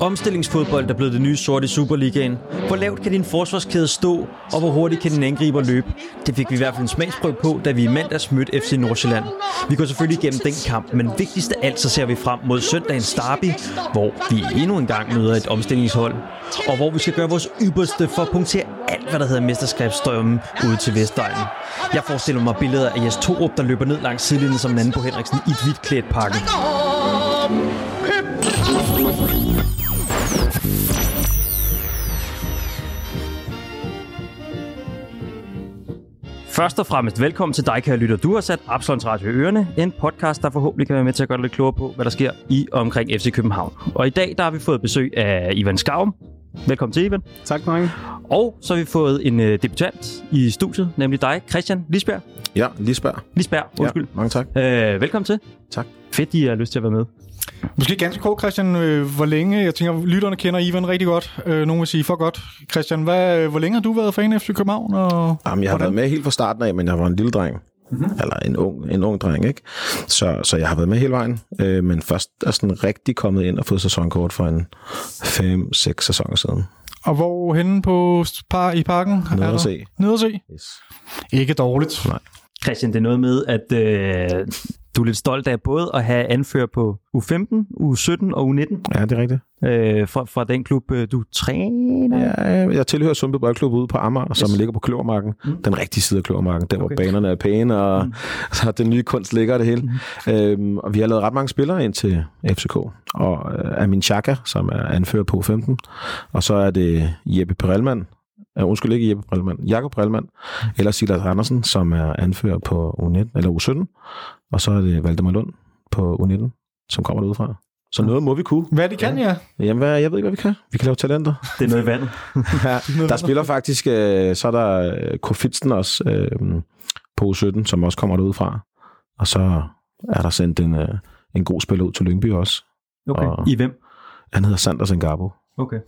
Omstillingsfodbold er blevet det nye sorte i Superligaen. Hvor lavt kan din forsvarskæde stå, og hvor hurtigt kan din angriber løbe? Det fik vi i hvert fald en smagsprøve på, da vi i mandags mødte FC Nordsjælland. Vi går selvfølgelig igennem den kamp, men vigtigst af alt så ser vi frem mod søndagens derby, hvor vi endnu en gang møder et omstillingshold, og hvor vi skal gøre vores ypperste for at punktere alt, hvad der hedder mesterskabsstrømmen ude til Vestegnen. Jeg forestiller mig billeder af Jes Torup, der løber ned langs sidelinjen som en anden på Henriksen i et hvidt klædt pakke. Først og fremmest velkommen til dig, kære lytter. Du har sat Absalons Radio i ørerne, en podcast, der forhåbentlig kan være med til at gøre dig lidt klogere på, hvad der sker i og omkring FC København. Og i dag der har vi fået besøg af Ivan Skavum. Velkommen til, Ivan. Tak, mange. Og så har vi fået en uh, debutant i studiet, nemlig dig, Christian Lisberg. Ja, Lisberg. Lisberg, undskyld. Ja, mange tak. Uh, velkommen til. Tak. Fedt, I har lyst til at være med. Måske ganske kort, Christian. Øh, hvor længe, jeg tænker, lytterne kender Ivan rigtig godt. Øh, nogen vil sige for godt. Christian, hvad, hvor længe har du været fan af FC København? Og Jamen, jeg har hvordan? været med helt fra starten af, men jeg var en lille dreng. Mm-hmm. Eller en ung, en ung dreng, ikke? Så, så jeg har været med hele vejen, øh, men først er sådan rigtig kommet ind og fået sæsonkort for en 5-6 sæsoner siden. Og hvor henne på par i parken? Nede at se. Nede at se. Yes. Ikke dårligt. Nej. Christian, det er noget med, at øh, du er lidt stolt af både at have anfører på U15, U17 og U19 Ja, det er rigtigt. øh, fra, fra den klub, øh, du træner. Ja, jeg tilhører Sundby Boldklub ude på Amager, som ligger på Kløvermarken. Mm. Den rigtige side af Kløvermarken, der Okay. hvor banerne er pæne, og mm. så den nye kunst ligger det hele. Mm. Øhm, og vi har lavet ret mange spillere ind til FCK. Og øh, Amin Chaka, som er anfører på 15. Og så er det Jeppe Perelman, Uh, undskyld ikke Jeppe Brelman, Jakob Brelman, mm. eller Silas Andersen, som er anfører på U19, eller U17, og så er det Valdemar Lund på U19, som kommer derudfra. Så noget må vi kunne. Hvad de kan, ja. Jamen, hvad, jeg ved ikke, hvad vi kan. Vi kan lave talenter. Det er noget i vandet. Ja, der spiller faktisk, øh, så er der øh, Kofitsen også øh, på U17, som også kommer derudfra. Og så er der sendt en, øh, en god spiller ud til Lyngby også. Okay. Og- I hvem? Han hedder Sanders Ngabo, Okay.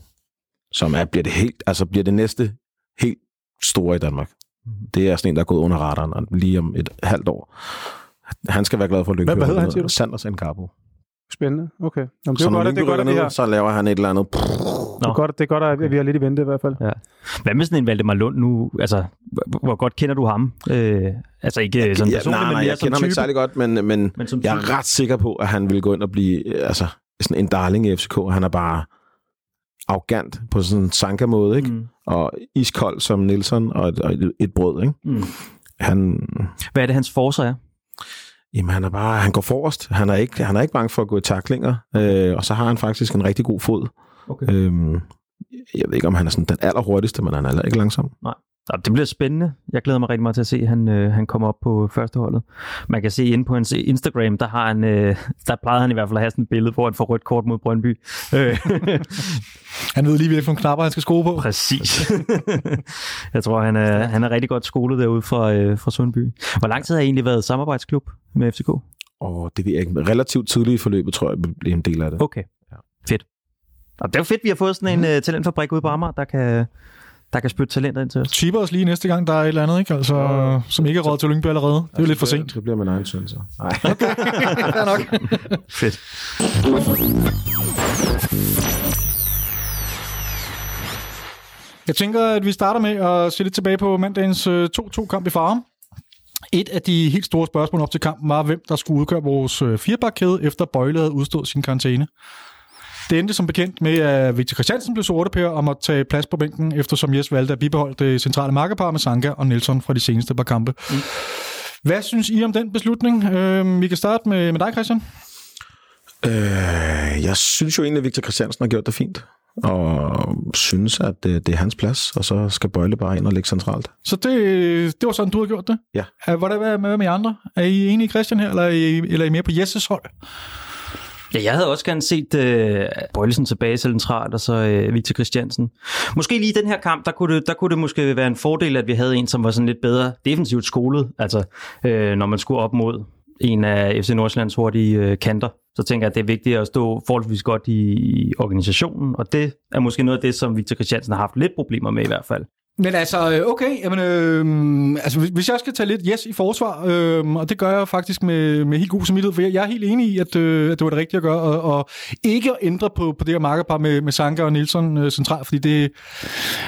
som er, bliver, det helt, altså bliver det næste helt store i Danmark. Mhm. Det er sådan en, der er gået under radaren og lige om et halvt år. Han skal være glad for Lyngby. Hvad- hvad hedder han, siger du? Sanders Ngabo. Spændende. Okay. Jamen, det Så er når godt, at Lyngby det er godt, rykker at vi ned, har. så laver han et eller andet... Det er godt, det er godt, at vi har lidt i vente i hvert fald. Hvad med sådan en Valdemar Lund nu? Altså, hvor, godt kender du ham? Øh, altså ikke øh, sådan Ja, personligt, nej, men nej, mere jeg kender ham type. ikke særlig godt, men, men Men Jeg er ret sikker på, at han vil gå ind og blive øh, altså, sådan en darling i FCK. Han er bare arrogant på sådan en sanka-måde, ikke? Mm. Og iskold som Nielsen og et, og et, et brød, ikke? Mm. Han, Hvad er det, hans forser er? jamen, han er bare, han går forrest. Han er ikke, han er ikke bange for at gå i taklinger. Øh, og så har han faktisk en rigtig god fod. Okay. Øh, jeg ved ikke, om han er sådan den allerhurtigste, men han er heller ikke langsom. Ja, det bliver spændende. Jeg glæder mig rigtig meget til at se, at han, øh, han kommer op på førsteholdet. Man kan se inde på hans Instagram, der, har han, øh, der plejede han i hvert fald at have sådan et billede, hvor han får rødt kort mod Brøndby. Han ved lige, hvilke knapper, han skal skrue på. Præcis. jeg tror, han er, han er rigtig godt skolet derude fra, øh, fra Sundby. Hvor lang tid har I egentlig været samarbejdsklub med FCK? Og det ved jeg ikke. Relativt tidligt i forløbet, tror jeg, bliver en del af det. Okay, ja. fedt. Og det er jo fedt, vi har fået sådan en uh, talentfabrik ude på Amager, der kan, der kan spytte talenter ind til os. Chipper os lige næste gang, der er et eller andet, ikke? Altså, som ikke er råd til Lyngby allerede. Det er jo lidt for sent. Det bliver min egen søn, så. Nej. Fair nok. Fedt. Jeg tænker, at vi starter med at se lidt tilbage på mandagens øh, 2-2-kamp i Farum. Et af de helt store spørgsmål op til kampen var, hvem der skulle udgøre vores øh, firebakkæde, efter Bøjle havde udstået sin karantæne. Det endte som bekendt med, at Victor Christiansen blev sortepær og måtte tage plads på bænken, eftersom Jes valgte at bibeholde det centrale markerpar med Sanka og Nelson fra de seneste par kampe. Mm. Hvad synes I om den beslutning? Øh, vi kan starte med, med dig, Christian. Øh, jeg synes jo egentlig, at Victor Christiansen har gjort det fint. Og synes, at det, det er hans plads, og så skal Bøjle bare ind og ligge centralt. Så det, det var sådan, du har gjort det? Ja. Er, hvordan hvad med, med andre? Er I enige i Christian her, eller er I, eller er I mere på Jesses hold? Ja, jeg havde også gerne set øh, Bøjlesen tilbage centralt, og så øh, Victor Christiansen. Måske lige i den her kamp, der kunne, det, der kunne det måske være en fordel, at vi havde en, som var sådan lidt bedre defensivt skolet. Altså, øh, når man skulle op mod en af FC Nordsjællands hurtige øh, kanter, så tænker jeg, at det er vigtigt at stå forholdsvis godt i, i organisationen, og det er måske noget af det, som Victor Christiansen har haft lidt problemer med i hvert fald. Men altså, øh, okay, jamen, øh, altså, hvis jeg skal tage lidt yes i forsvar, øh, og det gør jeg faktisk med, med helt god samvittighed, for jeg, jeg er helt enig i, at, øh, at det var det rigtige at gøre, og, og ikke at ændre på, på det her markerpar med, med Sanka og Nielsen øh, centralt, fordi det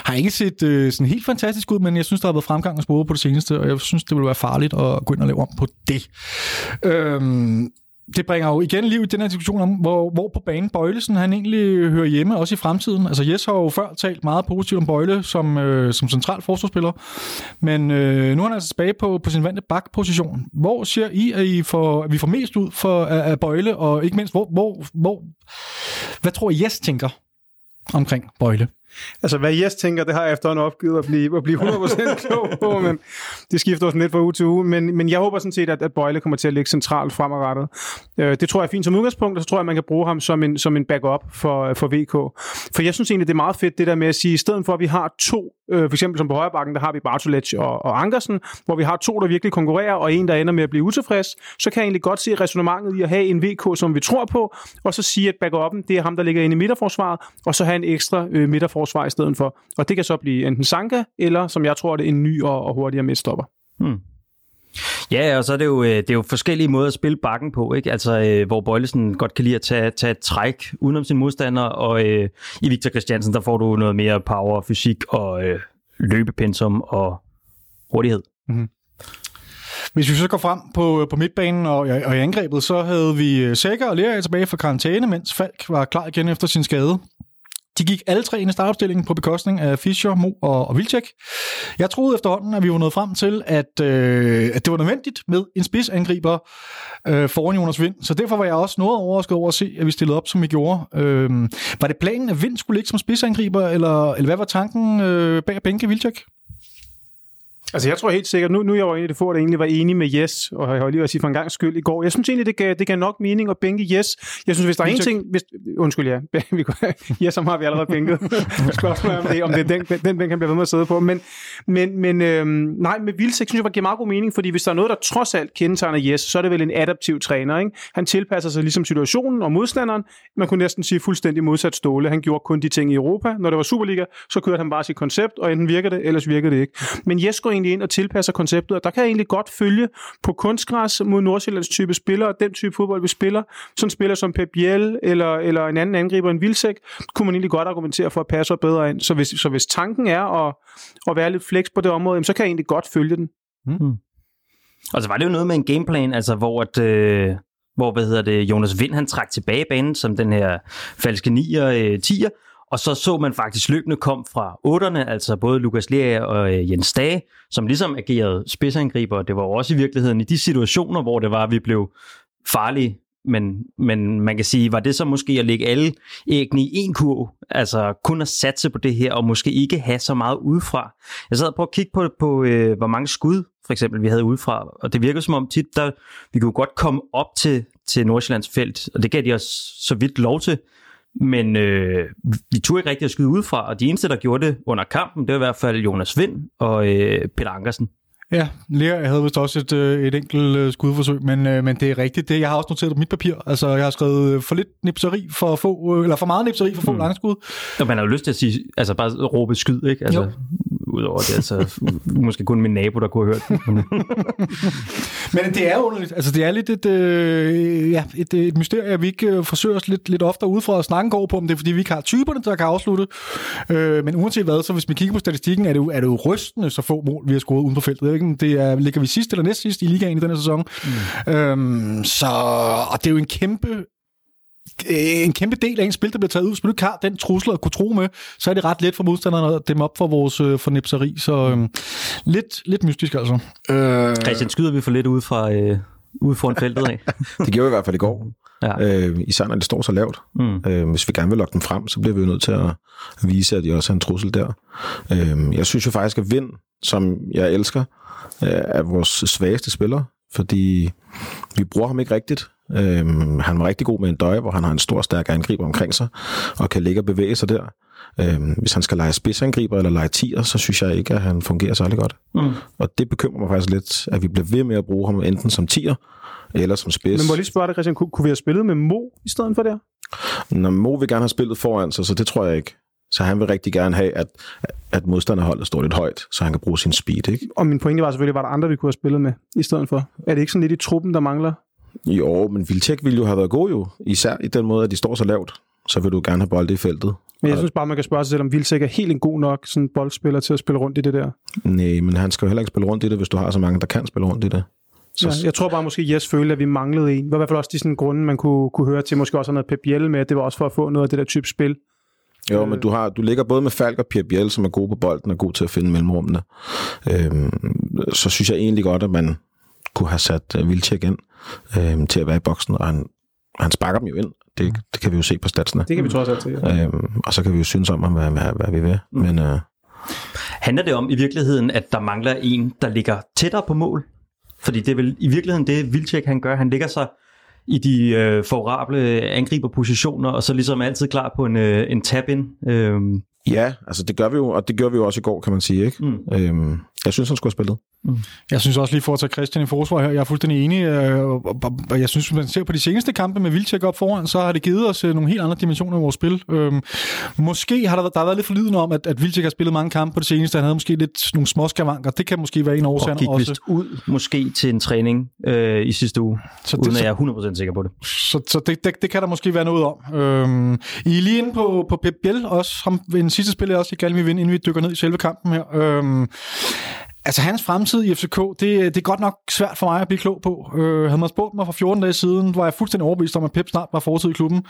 har ikke set øh, sådan helt fantastisk ud, men jeg synes, der har været fremgang og spore på det seneste, og jeg synes, det ville være farligt at gå ind og lave om på det. Øh, det bringer jo igen liv i den her diskussion om, hvor, hvor på banen Bøjlesen han egentlig hører hjemme, også i fremtiden. Altså Jes har jo før talt meget positivt om Bøjle som, øh, som central forsvarsspiller, men øh, nu er han altså tilbage på, på sin vante bakposition. Hvor ser I, at, I får, at vi får mest ud for, af, af Bøjle, og ikke mindst, hvor, hvor, hvor, hvad tror I Jes tænker omkring Bøjle? Altså, hvad Jes tænker, det har jeg efterhånden opgivet at blive, at blive 100% klog på, men det skifter også lidt fra uge til uge. Men, men jeg håber sådan set, at, at Bøjle kommer til at ligge centralt fremadrettet. Øh, det tror jeg er fint som udgangspunkt, og så tror jeg, at man kan bruge ham som en, som en backup for, for VK. For jeg synes egentlig, det er meget fedt, det der med at sige, i stedet for, at vi har to, øh, for eksempel som på højre bakken, der har vi Bartolets og, og Ankersen, hvor vi har to, der virkelig konkurrerer, og en, der ender med at blive utilfreds, så kan jeg egentlig godt se resonemanget i at have en VK, som vi tror på, og så sige, at backuppen, det er ham, der ligger inde i midterforsvaret, og så have en ekstra øh, midterforsvar i stedet for. Og det kan så blive enten Sanka, eller som jeg tror, det er en ny og, og hurtigere midtstopper. Hmm. Ja, og så er det jo, øh, det er jo forskellige måder at spille bakken på, ikke? Altså, øh, hvor Bøjlesen godt kan lide at tage, tage et træk udenom sin modstander, og øh, i Victor Christiansen, der får du noget mere power, fysik og øh, løbepensum og hurtighed. Mm-hmm. Hvis vi så går frem på, øh, på midtbanen og, og i angrebet, så havde vi Sækker og Lerager tilbage fra karantæne, mens Falk var klar igen efter sin skade. De gik alle tre ind i startopstillingen på bekostning af Fischer, Mo og, og Vilcek. Jeg troede efterhånden, at vi var nået frem til, at, øh, at det var nødvendigt med en spidsangriber øh, foran Jonas Vind. Så derfor var jeg også noget overrasket over at se, at vi stillede op, som vi gjorde. Øh, var det planen, at Vind skulle ligge som spidsangriber, eller, eller hvad var tanken øh, bag at bænke Vilcek? Altså jeg tror helt sikkert, nu, nu er jeg jo en af de få, der egentlig var enig med Yes, og jeg har lige at sige for en gang skyld i går. Jeg synes egentlig, det gav, det gav nok mening at bænke Yes. Jeg synes, hvis der er en ting... Hvis, undskyld, ja. yes, som har vi allerede bænket. Spørgsmålet om det, om det er den, den bænk, han bliver ved med at sidde på. Men, men, men øhm, nej, med Vilsek synes jeg, det giver meget god mening, fordi hvis der er noget, der trods alt kendetegner Yes, så er det vel en adaptiv træner. Ikke? Han tilpasser sig ligesom situationen og modstanderen. Man kunne næsten sige fuldstændig modsat Ståle. Han gjorde kun de ting i Europa. Når det var Superliga, så kørte han bare sit koncept, og enten virker det, ellers virker det ikke. Men Yes går egentlig ind og tilpasser konceptet, og der kan jeg egentlig godt følge på kunstgræs mod Nordsjællands type spillere, den type fodbold, vi spiller. Sådan spiller som Pep Biel eller, eller en anden angriber en Vilsæk, kunne man egentlig godt argumentere for at passe bedre ind. Så hvis, så hvis tanken er at, at være lidt flex på det område, så kan jeg egentlig godt følge den. Mm. Og så var det jo noget med en gameplan, altså hvor at, øh, hvor hvad hedder det, Jonas Vind han trak tilbage banen som den her falske 9'er, øh, 10'er, og så så man faktisk løbende kom fra otterne, altså både Lukas Lea og øh, Jens Dage, som ligesom agerede spidsangriber. Det var jo også i virkeligheden i de situationer, hvor det var, at vi blev farlige. Men, men man kan sige, var det så måske at lægge alle æggene i en kurv? Altså kun at satse på det her, og måske ikke have så meget udefra. Jeg sad prøvede at kigge på, på øh, hvor mange skud, for eksempel, vi havde udefra. Og det virkede som om tit, der, vi kunne godt komme op til, til Nordsjællands felt, og det gav de os så vidt lov til. Men øh, vi turde ikke rigtig at skyde ud fra, og de eneste, der gjorde det under kampen, det var i hvert fald Jonas Vind og øh, Peter Ankersen. Ja, Lea havde vist også et, øh, et enkelt øh, skudforsøg, men, øh, men det er rigtigt. Det, jeg har også noteret på mit papir. Altså, jeg har skrevet for lidt nipseri for at få, eller for meget nipseri for få mm. langskud. Ja, man har jo lyst til at sige, altså bare råbe skyd, ikke? Altså, jo udover det. Altså, måske kun min nabo, der kunne have hørt det. Men det er underligt. Altså, det er lidt et, øh, ja, et, et mysterie, at vi ikke øh, forsøger os lidt, lidt oftere ud fra at snakke går på, om det er, fordi vi ikke har typerne, der kan afslutte. Øh, men uanset hvad, så hvis vi kigger på statistikken, er det jo, er det jo rystende så få mål, vi har scoret uden på feltet. Ikke? Det er, ligger vi sidst eller næst sidst i ligaen i den her sæson. Mm. Øhm, så, og det er jo en kæmpe en kæmpe del af en spil, der bliver taget ud. Hvis man ikke har den trussel at kunne tro med, så er det ret let for modstanderne at dem op for vores øh, fornipseri. Så øh, lidt, lidt mystisk altså. Øh... Christian, skyder vi for lidt ud fra, øh, ude foran feltet af? det gjorde vi i hvert fald i går. Ja. Øh, især når det står så lavt. Mm. Øh, hvis vi gerne vil lokke dem frem, så bliver vi jo nødt til at vise, at de også er en trussel der. Øh, jeg synes jo faktisk, at Vind, som jeg elsker, øh, er vores svageste spiller, fordi vi bruger ham ikke rigtigt. Øhm, han var rigtig god med en døje, hvor han har en stor, stærk angriber omkring sig, og kan ligge og bevæge sig der. Øhm, hvis han skal lege spidsangriber eller lege tier, så synes jeg ikke, at han fungerer særlig godt. Mm. Og det bekymrer mig faktisk lidt, at vi bliver ved med at bruge ham enten som tier, eller som spids. Men må jeg lige spørge dig, Christian, kunne, kunne vi have spillet med Mo i stedet for det Når Mo vil gerne have spillet foran sig, så det tror jeg ikke. Så han vil rigtig gerne have, at, at modstanderholdet står lidt højt, så han kan bruge sin speed, ikke? Og min pointe var selvfølgelig, var der andre, vi kunne have spillet med i stedet for? Er det ikke sådan lidt i truppen, der mangler? Jo, men Vilcek ville jo have været god jo, især i den måde, at de står så lavt. Så vil du gerne have bold i feltet. Men jeg synes bare, man kan spørge sig selv, om Vilcek er helt en god nok sådan boldspiller til at spille rundt i det der. Nej, men han skal jo heller ikke spille rundt i det, hvis du har så mange, der kan spille rundt i det. Så... Ja, jeg tror bare måske, Jes følte, at vi manglede en. Det var i hvert fald også de sådan grunde, man kunne, kunne høre til. Måske også noget Pep Biel med, at det var også for at få noget af det der type spil. Jo, men du, har, du ligger både med Falk og Pierre Biel, som er gode på bolden og god til at finde mellemrummene. Øhm, så synes jeg egentlig godt, at man kunne have sat Vilcek ind øhm, til at være i boksen, og han, han sparker dem jo ind. Det, det kan vi jo se på statsene. Det kan vi trods alt se, ja. øhm, Og så kan vi jo synes om, hvad, hvad, hvad vi vil. Mm. Men, øh, Handler det om i virkeligheden, at der mangler en, der ligger tættere på mål? Fordi det er vel i virkeligheden det, Vilcek han gør. Han ligger sig i de øh, favorable angriberpositioner, og så ligesom altid klar på en, øh, en tap-in. Øh. Ja, altså det gør vi jo, og det gør vi jo også i går, kan man sige. Ikke? Mm. Øhm, jeg synes, han skulle have spillet. Mm. Jeg synes også lige for at tage Christian i forsvar her, jeg er fuldstændig enig, øh, og jeg synes, hvis man ser på de seneste kampe med Vildtjek op foran, så har det givet os øh, nogle helt andre dimensioner i vores spil. Øhm, måske har der, der har været lidt forlydende om, at, at Vildtjek har spillet mange kampe på det seneste, han havde måske lidt nogle små skavanker, det kan måske være en årsag også. Og gik vist ud måske til en træning øh, i sidste uge, så uden det, at jeg er 100% sikker på det. Så, så det, det, det, kan der måske være noget om. Øhm, I er lige inde på, på Pep Biel også, ham, en sidste spil jeg også i vil vinde, inden vi dykker ned i selve kampen her. Øhm, Altså hans fremtid i FCK, det, det er godt nok svært for mig at blive klog på. Øh, havde man spurgt mig for 14 dage siden, var jeg fuldstændig overbevist om, at Pep snart var fortid i klubben.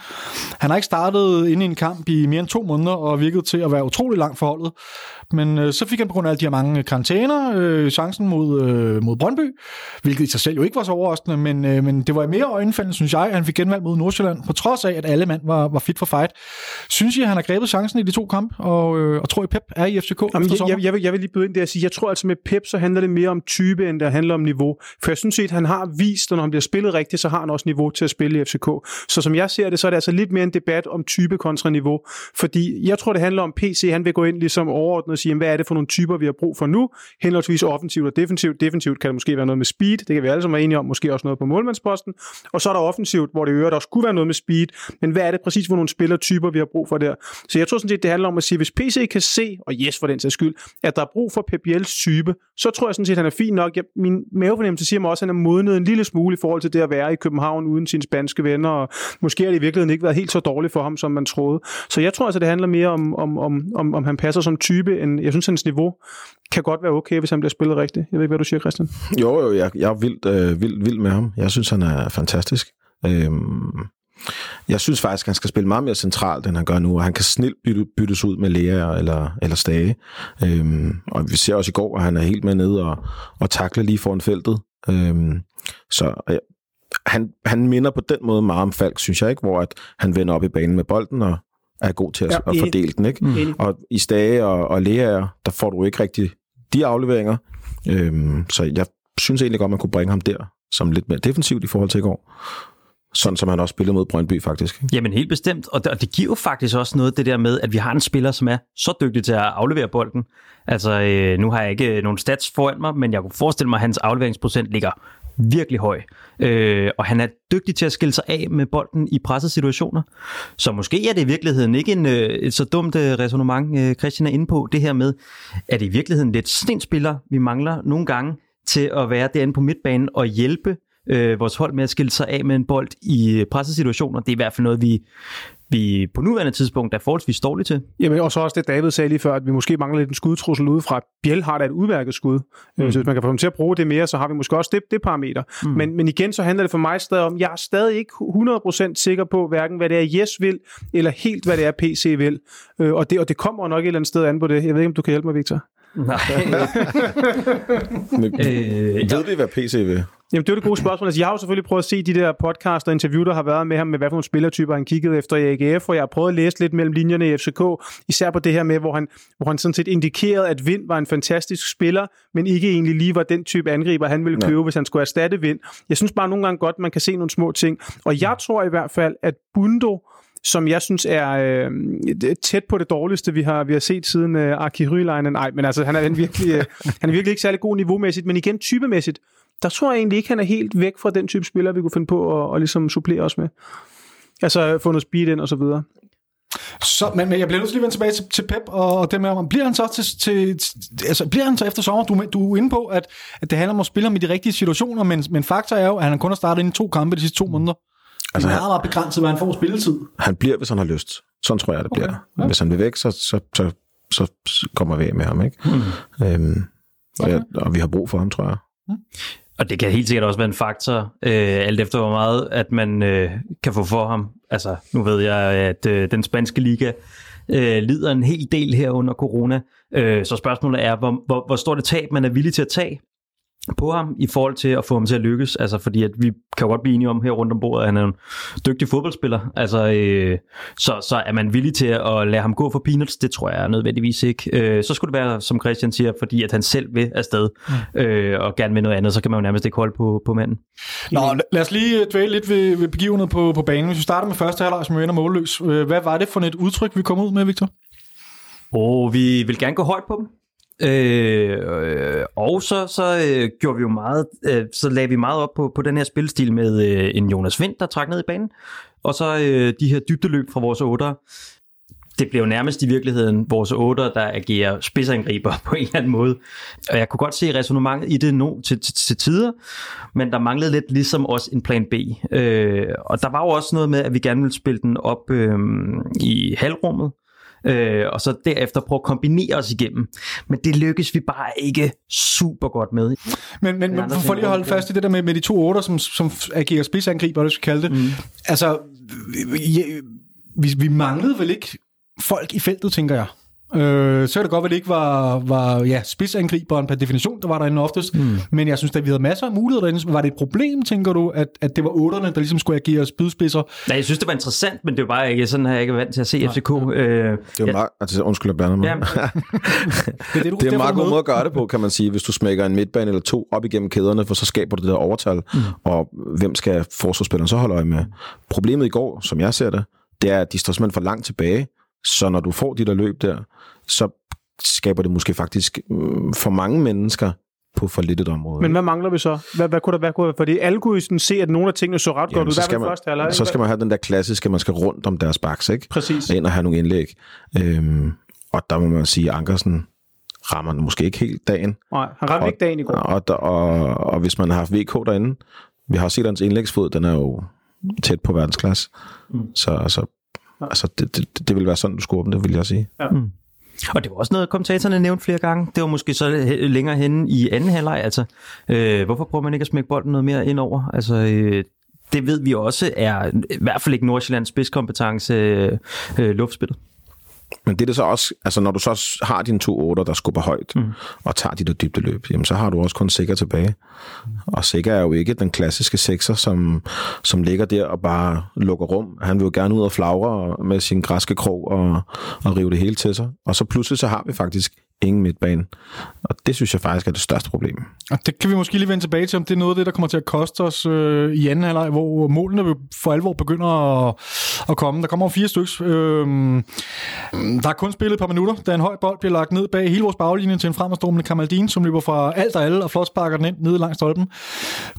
Han har ikke startet inde i en kamp i mere end to måneder, og virket til at være utrolig langt forholdet. Men øh, så fik han på grund af alle de her mange karantæner øh, chancen mod, øh, mod Brøndby, hvilket i sig selv jo ikke var så overraskende, men, øh, men det var mere øjenfaldende, synes jeg, at han fik genvalg mod Nordsjælland, på trods af, at alle mand var, var fit for fight. Synes I, at han har grebet chancen i de to kampe, og, øh, og tror I, Pep er i FCK? Jamen, jeg, jeg, jeg, vil, jeg vil lige byde ind det at sige, jeg tror altså med Pep, så handler det mere om type, end det handler om niveau. For jeg synes at han har vist, at når han bliver spillet rigtigt, så har han også niveau til at spille i FCK. Så som jeg ser det, så er det altså lidt mere en debat om type kontra niveau. Fordi jeg tror, det handler om PC. Han vil gå ind ligesom overordnet og sige, hvad er det for nogle typer, vi har brug for nu? Henholdsvis offensivt og defensivt. Defensivt kan det måske være noget med speed. Det kan vi alle sammen være enige om. Måske også noget på målmandsposten. Og så er der offensivt, hvor det øvrigt også kunne være noget med speed. Men hvad er det præcis for nogle spillertyper, vi har brug for der? Så jeg tror sådan set, det handler om at sige, hvis PC kan se, og yes for den sags skyld, at der er brug for PPL's type, så tror jeg sådan set, at han er fin nok. Jeg, min mavefornemmelse siger mig også, at han er modnet en lille smule i forhold til det at være i København uden sine spanske venner, og måske har det i virkeligheden ikke været helt så dårligt for ham, som man troede. Så jeg tror altså, det handler mere om, om, om, om, om han passer som type, end jeg synes, hans niveau kan godt være okay, hvis han bliver spillet rigtigt. Jeg ved ikke, hvad du siger, Christian. Jo, jo, jeg, jeg er vildt, øh, vildt, vild med ham. Jeg synes, han er fantastisk. Øhm, jeg synes faktisk, at han skal spille meget mere centralt, end han gør nu, og han kan snilt bytte, byttes ud med Lea eller, eller Stage. Øhm, og vi ser også i går, at han er helt med ned og, og takler lige foran feltet. Øhm, så øh, han, han minder på den måde meget om Falk, synes jeg ikke, hvor at han vender op i banen med bolden og er god til at, ja, at fordele den. Ikke? Mm. Og i Stage og, og Lea, der får du ikke rigtig de afleveringer. Øhm, så jeg synes egentlig godt, man kunne bringe ham der som lidt mere defensivt i forhold til i går. Sådan som han også spillede mod Brøndby, faktisk. Jamen helt bestemt, og det, og det giver jo faktisk også noget, det der med, at vi har en spiller, som er så dygtig til at aflevere bolden. Altså, øh, nu har jeg ikke øh, nogen stats foran mig, men jeg kunne forestille mig, at hans afleveringsprocent ligger virkelig høj. Øh, og han er dygtig til at skille sig af med bolden i pressede situationer. Så måske er det i virkeligheden ikke en, øh, et så dumt øh, resonemang, øh, Christian er inde på, det her med, at det i virkeligheden lidt sådan spiller, vi mangler nogle gange til at være derinde på midtbanen og hjælpe øh, vores hold med at skille sig af med en bold i pressesituationer. Det er i hvert fald noget, vi, vi på nuværende tidspunkt er forholdsvis dårlige til. Jamen, og så også det, David sagde lige før, at vi måske mangler lidt en skudtrussel udefra. Biel har da et udmærket skud. Mm. Så hvis man kan få dem til at bruge det mere, så har vi måske også det, det parameter. Mm. Men, men igen, så handler det for mig stadig om, jeg er stadig ikke 100% sikker på, hverken hvad det er, Yes vil, eller helt hvad det er, PC vil. Øh, og, det, og det kommer nok et eller andet sted an på det. Jeg ved ikke, om du kan hjælpe mig, Victor? Nej. Men, øh, ved vi, hvad PC vil? Jamen, det er det gode spørgsmål. Altså, jeg har jo selvfølgelig prøvet at se de der podcast og interview, der har været med ham, med hvad for nogle spillertyper han kiggede efter i AGF, og jeg har prøvet at læse lidt mellem linjerne i FCK, især på det her med, hvor han, hvor han sådan set indikerede, at Vind var en fantastisk spiller, men ikke egentlig lige var den type angriber, han ville købe, ja. hvis han skulle erstatte Vind. Jeg synes bare nogle gange godt, man kan se nogle små ting. Og jeg tror i hvert fald, at Bundo, som jeg synes er øh, tæt på det dårligste, vi har, vi har set siden øh, Aki Ryleinen. Nej, men altså, han er, virkelig, øh, han er virkelig ikke særlig god niveaumæssigt, men igen typemæssigt, der tror jeg egentlig ikke, han er helt væk fra den type spiller, vi kunne finde på at, at ligesom supplere os med. Altså få noget speed ind og så videre. Så, men, men jeg bliver nødt til lige vende tilbage til, til Pep, og, det med, om bliver han så til, til, til altså, bliver han så efter sommer? Du, du er inde på, at, at det handler om at spille ham i de rigtige situationer, men, men fakta er jo, at han kun har startet ind i to kampe de sidste to måneder. Altså, det er meget, meget begrænset, hvad han får spilletid. Han bliver, hvis han har lyst. Sådan tror jeg, det bliver. Okay, ja. Hvis han vil væk, så, så, så, så kommer vi af med ham. Ikke? Mm. Øhm, og, jeg, og vi har brug for ham, tror jeg. Mm. Og det kan helt sikkert også være en faktor, øh, alt efter hvor meget, at man øh, kan få for ham. Altså, nu ved jeg, at øh, den spanske liga øh, lider en hel del her under corona. Øh, så spørgsmålet er, hvor, hvor, hvor stort et tab man er villig til at tage på ham i forhold til at få ham til at lykkes. Altså fordi at vi kan jo godt blive enige om her rundt om bordet, at han er en dygtig fodboldspiller. Altså, øh, så, så er man villig til at lade ham gå for peanuts, det tror jeg nødvendigvis ikke. Øh, så skulle det være, som Christian siger, fordi at han selv vil afsted mm. øh, og gerne vil noget andet, så kan man jo nærmest ikke holde på, på manden. Nå, lad os lige øh, dvæle lidt ved, ved begivenheden på, på banen. Hvis vi starter med første halvleg, som ender målløs. Øh, hvad var det for et udtryk, vi kom ud med, Victor? Og vi vil gerne gå højt på dem. Øh, og så, så øh, gjorde vi jo meget, øh, så lagde vi meget op på, på den her spilstil med øh, en Jonas Vind, der trak ned i banen, og så øh, de her dybdeløb fra vores otter. Det blev jo nærmest i virkeligheden vores otter, der agerer spidsangriber på en eller anden måde. Og jeg kunne godt se resonemanget i det nu til, til, til tider, men der manglede lidt ligesom også en plan B. Øh, og der var jo også noget med, at vi gerne ville spille den op øh, i halvrummet, øh, og så derefter prøve at kombinere os igennem. Men det lykkes vi bare ikke super godt med. Men, men, men for lige at holde fast i det der med, med de to otter, som, som agerer spidsangriber, det skal kalde det. Mm. Altså, vi, vi manglede vel ikke folk i feltet, tænker jeg. Øh, så er det godt, at det ikke var, var ja, spidsangriberen per definition, der var derinde oftest. Mm. Men jeg synes, at vi havde masser af muligheder derinde. Var det et problem, tænker du, at, at det var otterne, der ligesom skulle agere spydspidser? Nej, jeg synes, det var interessant, men det var bare ikke sådan, at jeg ikke vant til at se Nej. FCK. Øh, det var ja. meget, altså, undskyld, jeg blander mig. Ja. det er, det, du, det er en meget god måde at gøre det på, kan man sige, hvis du smækker en midtbane eller to op igennem kæderne, for så skaber du det der overtal, mm. og hvem skal forsvarsspilleren så holde øje med? Problemet i går, som jeg ser det, det er, at de står simpelthen for langt tilbage, så når du får de der løb der, så skaber det måske faktisk øh, for mange mennesker på for lidt et område. Men hvad mangler vi så? Hvad, hvad kunne der, hvad kunne, fordi alle kunne sådan se, at nogle af tingene så ret Jamen, godt ud. Så skal, man, første, eller, så skal man have den der klassiske, man skal rundt om deres baks, ikke? Præcis. Ind og have nogle indlæg. Øhm, og der må man sige, at Ankersen rammer måske ikke helt dagen. Nej, han rammer ikke dagen i går. Og, og, og, og hvis man har haft VK derinde, vi har set hans indlægsfod, den er jo tæt på verdensklasse. Mm. Så ja. Altså det, det, det vil være sådan, du skulle åbne det, vil jeg sige. Ja. Mm. Og det var også noget, kommentatorerne nævnte flere gange. Det var måske så længere henne i anden halvleg. Altså, øh, hvorfor prøver man ikke at smække bolden noget mere ind over? Altså, øh, det ved vi også er i hvert fald ikke Nordsjællands spidskompetence øh, luftspillet. Men det er det så også, altså når du så har dine to otter, der skubber højt, mm. og tager de der dybde løb, jamen så har du også kun Sikker tilbage. Og Sikker er jo ikke den klassiske sekser, som, som ligger der og bare lukker rum. Han vil jo gerne ud og flagre med sin græske krog og, og rive det hele til sig. Og så pludselig så har vi faktisk ingen midtbane. Og det synes jeg faktisk er det største problem. Og det kan vi måske lige vende tilbage til, om det er noget af det, der kommer til at koste os øh, i anden halvleg, hvor målene for alvor begynder at, at komme. Der kommer fire stykker. Øh, der er kun spillet et par minutter, da en høj bold bliver lagt ned bag hele vores baglinje til en fremadstormende Kamaldin, som løber fra alt og alle og flot sparker den ind ned langs stolpen.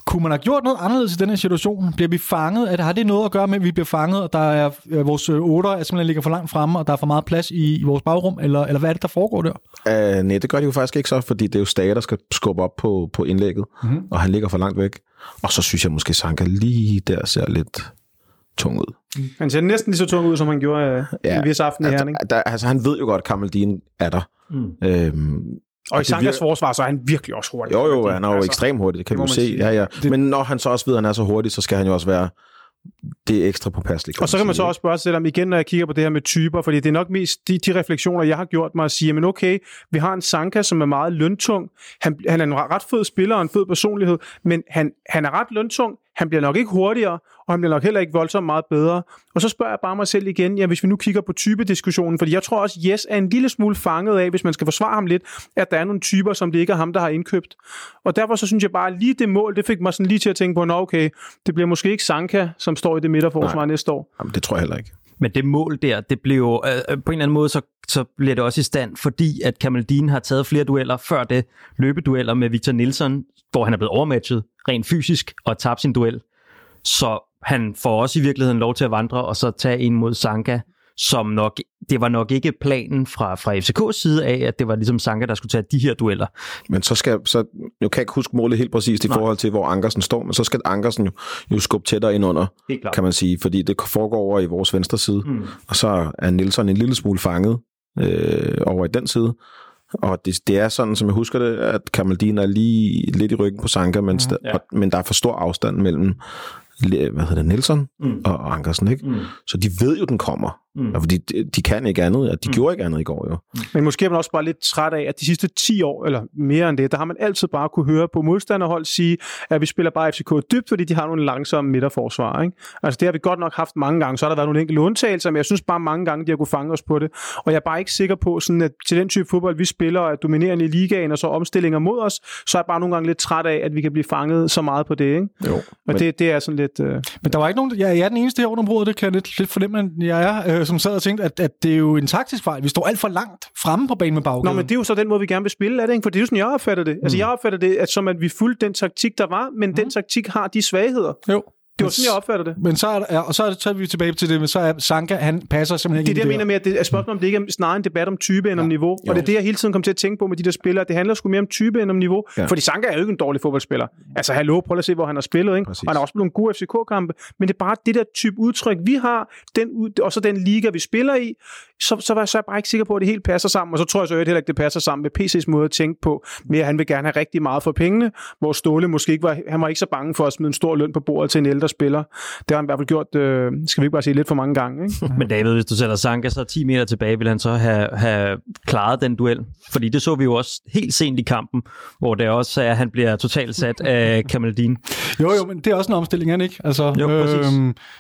Kunne man have gjort noget anderledes i den her situation? Bliver vi fanget? At, har det noget at gøre med, at vi bliver fanget, og der er øh, vores otter er simpelthen ligger for langt fremme, og der er for meget plads i, i vores bagrum? Eller, eller hvad er det, der foregår der? Uh, nej, det gør de jo faktisk ikke så, fordi det er jo Stage, der skal skubbe op på, på indlægget, mm-hmm. og han ligger for langt væk. Og så synes jeg måske, Sanka lige der ser lidt tung ud. Mm. Han ser næsten lige så tung ud, som han gjorde uh, ja, en vis aften i altså, Herning. Der, altså, han ved jo godt, at Kamaldin er der. Mm. Øhm, og i Sankas vir- forsvar, så er han virkelig også hurtig. Jo, jo, han er jo altså, ekstremt hurtig, det kan vi jo se. Ja, ja. Men når han så også ved, at han er så hurtig, så skal han jo også være det er ekstra påpasseligt. Og så kan man så også spørge sig selv om, igen når jeg kigger på det her med typer, fordi det er nok mest de, de refleksioner, jeg har gjort mig at sige, men okay, vi har en Sanka, som er meget løntung. Han, han er en ret fed spiller og en fed personlighed, men han, han er ret løntung. Han bliver nok ikke hurtigere, og han bliver nok heller ikke voldsomt meget bedre. Og så spørger jeg bare mig selv igen, ja, hvis vi nu kigger på typediskussionen, fordi jeg tror også, Yes er en lille smule fanget af, hvis man skal forsvare ham lidt, at der er nogle typer, som det ikke er ham, der har indkøbt. Og derfor så synes jeg bare, lige det mål, det fik mig sådan lige til at tænke på, nå okay, det bliver måske ikke Sanka, som står i det midterforsvar næste år. Jamen, det tror jeg heller ikke. Men det mål der, det blev jo øh, på en eller anden måde, så, så bliver det også i stand, fordi at Kamaldin har taget flere dueller før det, løbedueller med Victor Nielsen, hvor han er blevet overmatchet rent fysisk og tabt sin duel. Så han får også i virkeligheden lov til at vandre og så tage en mod Sanka, som nok, det var nok ikke planen fra, fra FCK's side af, at det var ligesom Sanka, der skulle tage de her dueller. Men så skal, så, jeg kan ikke huske målet helt præcist i Nej. forhold til, hvor Ankersen står, men så skal Ankersen jo, jo skubbe tættere ind under, kan man sige, fordi det foregår over i vores venstre side, Mm. og så er Nielsen en lille smule fanget øh, over i den side. Og det, det er sådan, som jeg husker det, at Kamaldin er lige lidt i ryggen på Sanka, men, mm, ja. og, men der er for stor afstand mellem hvad hedder det, Nielsen Mm. og, og Ankersen, ikke? Mm. Så de ved jo, den kommer. Mm. Og fordi de, de kan ikke andet, og de Mm. mm. gjorde ikke andet i går jo. Men måske er man også bare lidt træt af, at de sidste 10 år, eller mere end det, der har man altid bare kunne høre på modstanderhold sige, at vi spiller bare FCK dybt, fordi de har nogle langsomme midterforsvar. Ikke? Altså det har vi godt nok haft mange gange. Så har der været nogle enkelte undtagelser, men jeg synes bare mange gange, de har kunne fange os på det. Og jeg er bare ikke sikker på, sådan at til den type fodbold, vi spiller, og er dominerende i ligaen, og så omstillinger mod os, så er jeg bare nogle gange lidt træt af, at vi kan blive fanget så meget på det. Ikke? Jo. Og Men, det, det er sådan lidt... Øh... Men der var ikke nogen, jeg, er den eneste her under bordet, det kan jeg lidt, lidt fornemme, at jeg er, øh, som sad og tænkte, at, at det er jo en taktisk fejl. Vi står alt for langt fremme på banen med bagkæden. Nå, men det er jo så den måde, vi gerne vil spille, er det ikke? For det er jo sådan, jeg opfatter det. Altså, jeg opfatter det at, som, at vi fulgte den taktik, der var, men den taktik har de svagheder. Jo. Det var sådan, jeg opfatter det. Men så er, og så er, så er vi tilbage til det, men så er Sanka, han passer simpelthen Det er det, ikke jeg mener med, at det er spørgsmål om, det ikke er snarere en debat om type end om Ja. niveau. Og Jo. det er det, jeg hele tiden kommer til at tænke på med de der spillere. Det handler sgu mere om type end om niveau. Ja. Fordi Sanka er jo ikke en dårlig fodboldspiller. Altså, hallo, prøv at se, hvor han har spillet. Ikke? Og Præcis. han har også spillet nogle gode FCK-kampe. Men det er bare det der type udtryk, vi har, den, ud- og så den liga, vi spiller i, så, så, var jeg, så jeg bare ikke sikker på, at det helt passer sammen. Og så tror jeg så heller ikke, det passer sammen med PC's måde at tænke på. Med at han vil gerne have rigtig meget for pengene, hvor Ståle måske ikke var, han var ikke så bange for at smide en stor løn på bordet til en ældre spiller. Det har han i hvert fald gjort, øh, skal vi ikke bare sige, lidt for mange gange. Ikke? Men David, hvis du sætter Sanka så 10 meter tilbage, vil han så have, have klaret den duel? Fordi det så vi jo også helt sent i kampen, hvor det også er, at han bliver totalt sat af Kamaldin. Jo, jo, men det er også en omstilling, er det ikke? Altså, Jo, præcis.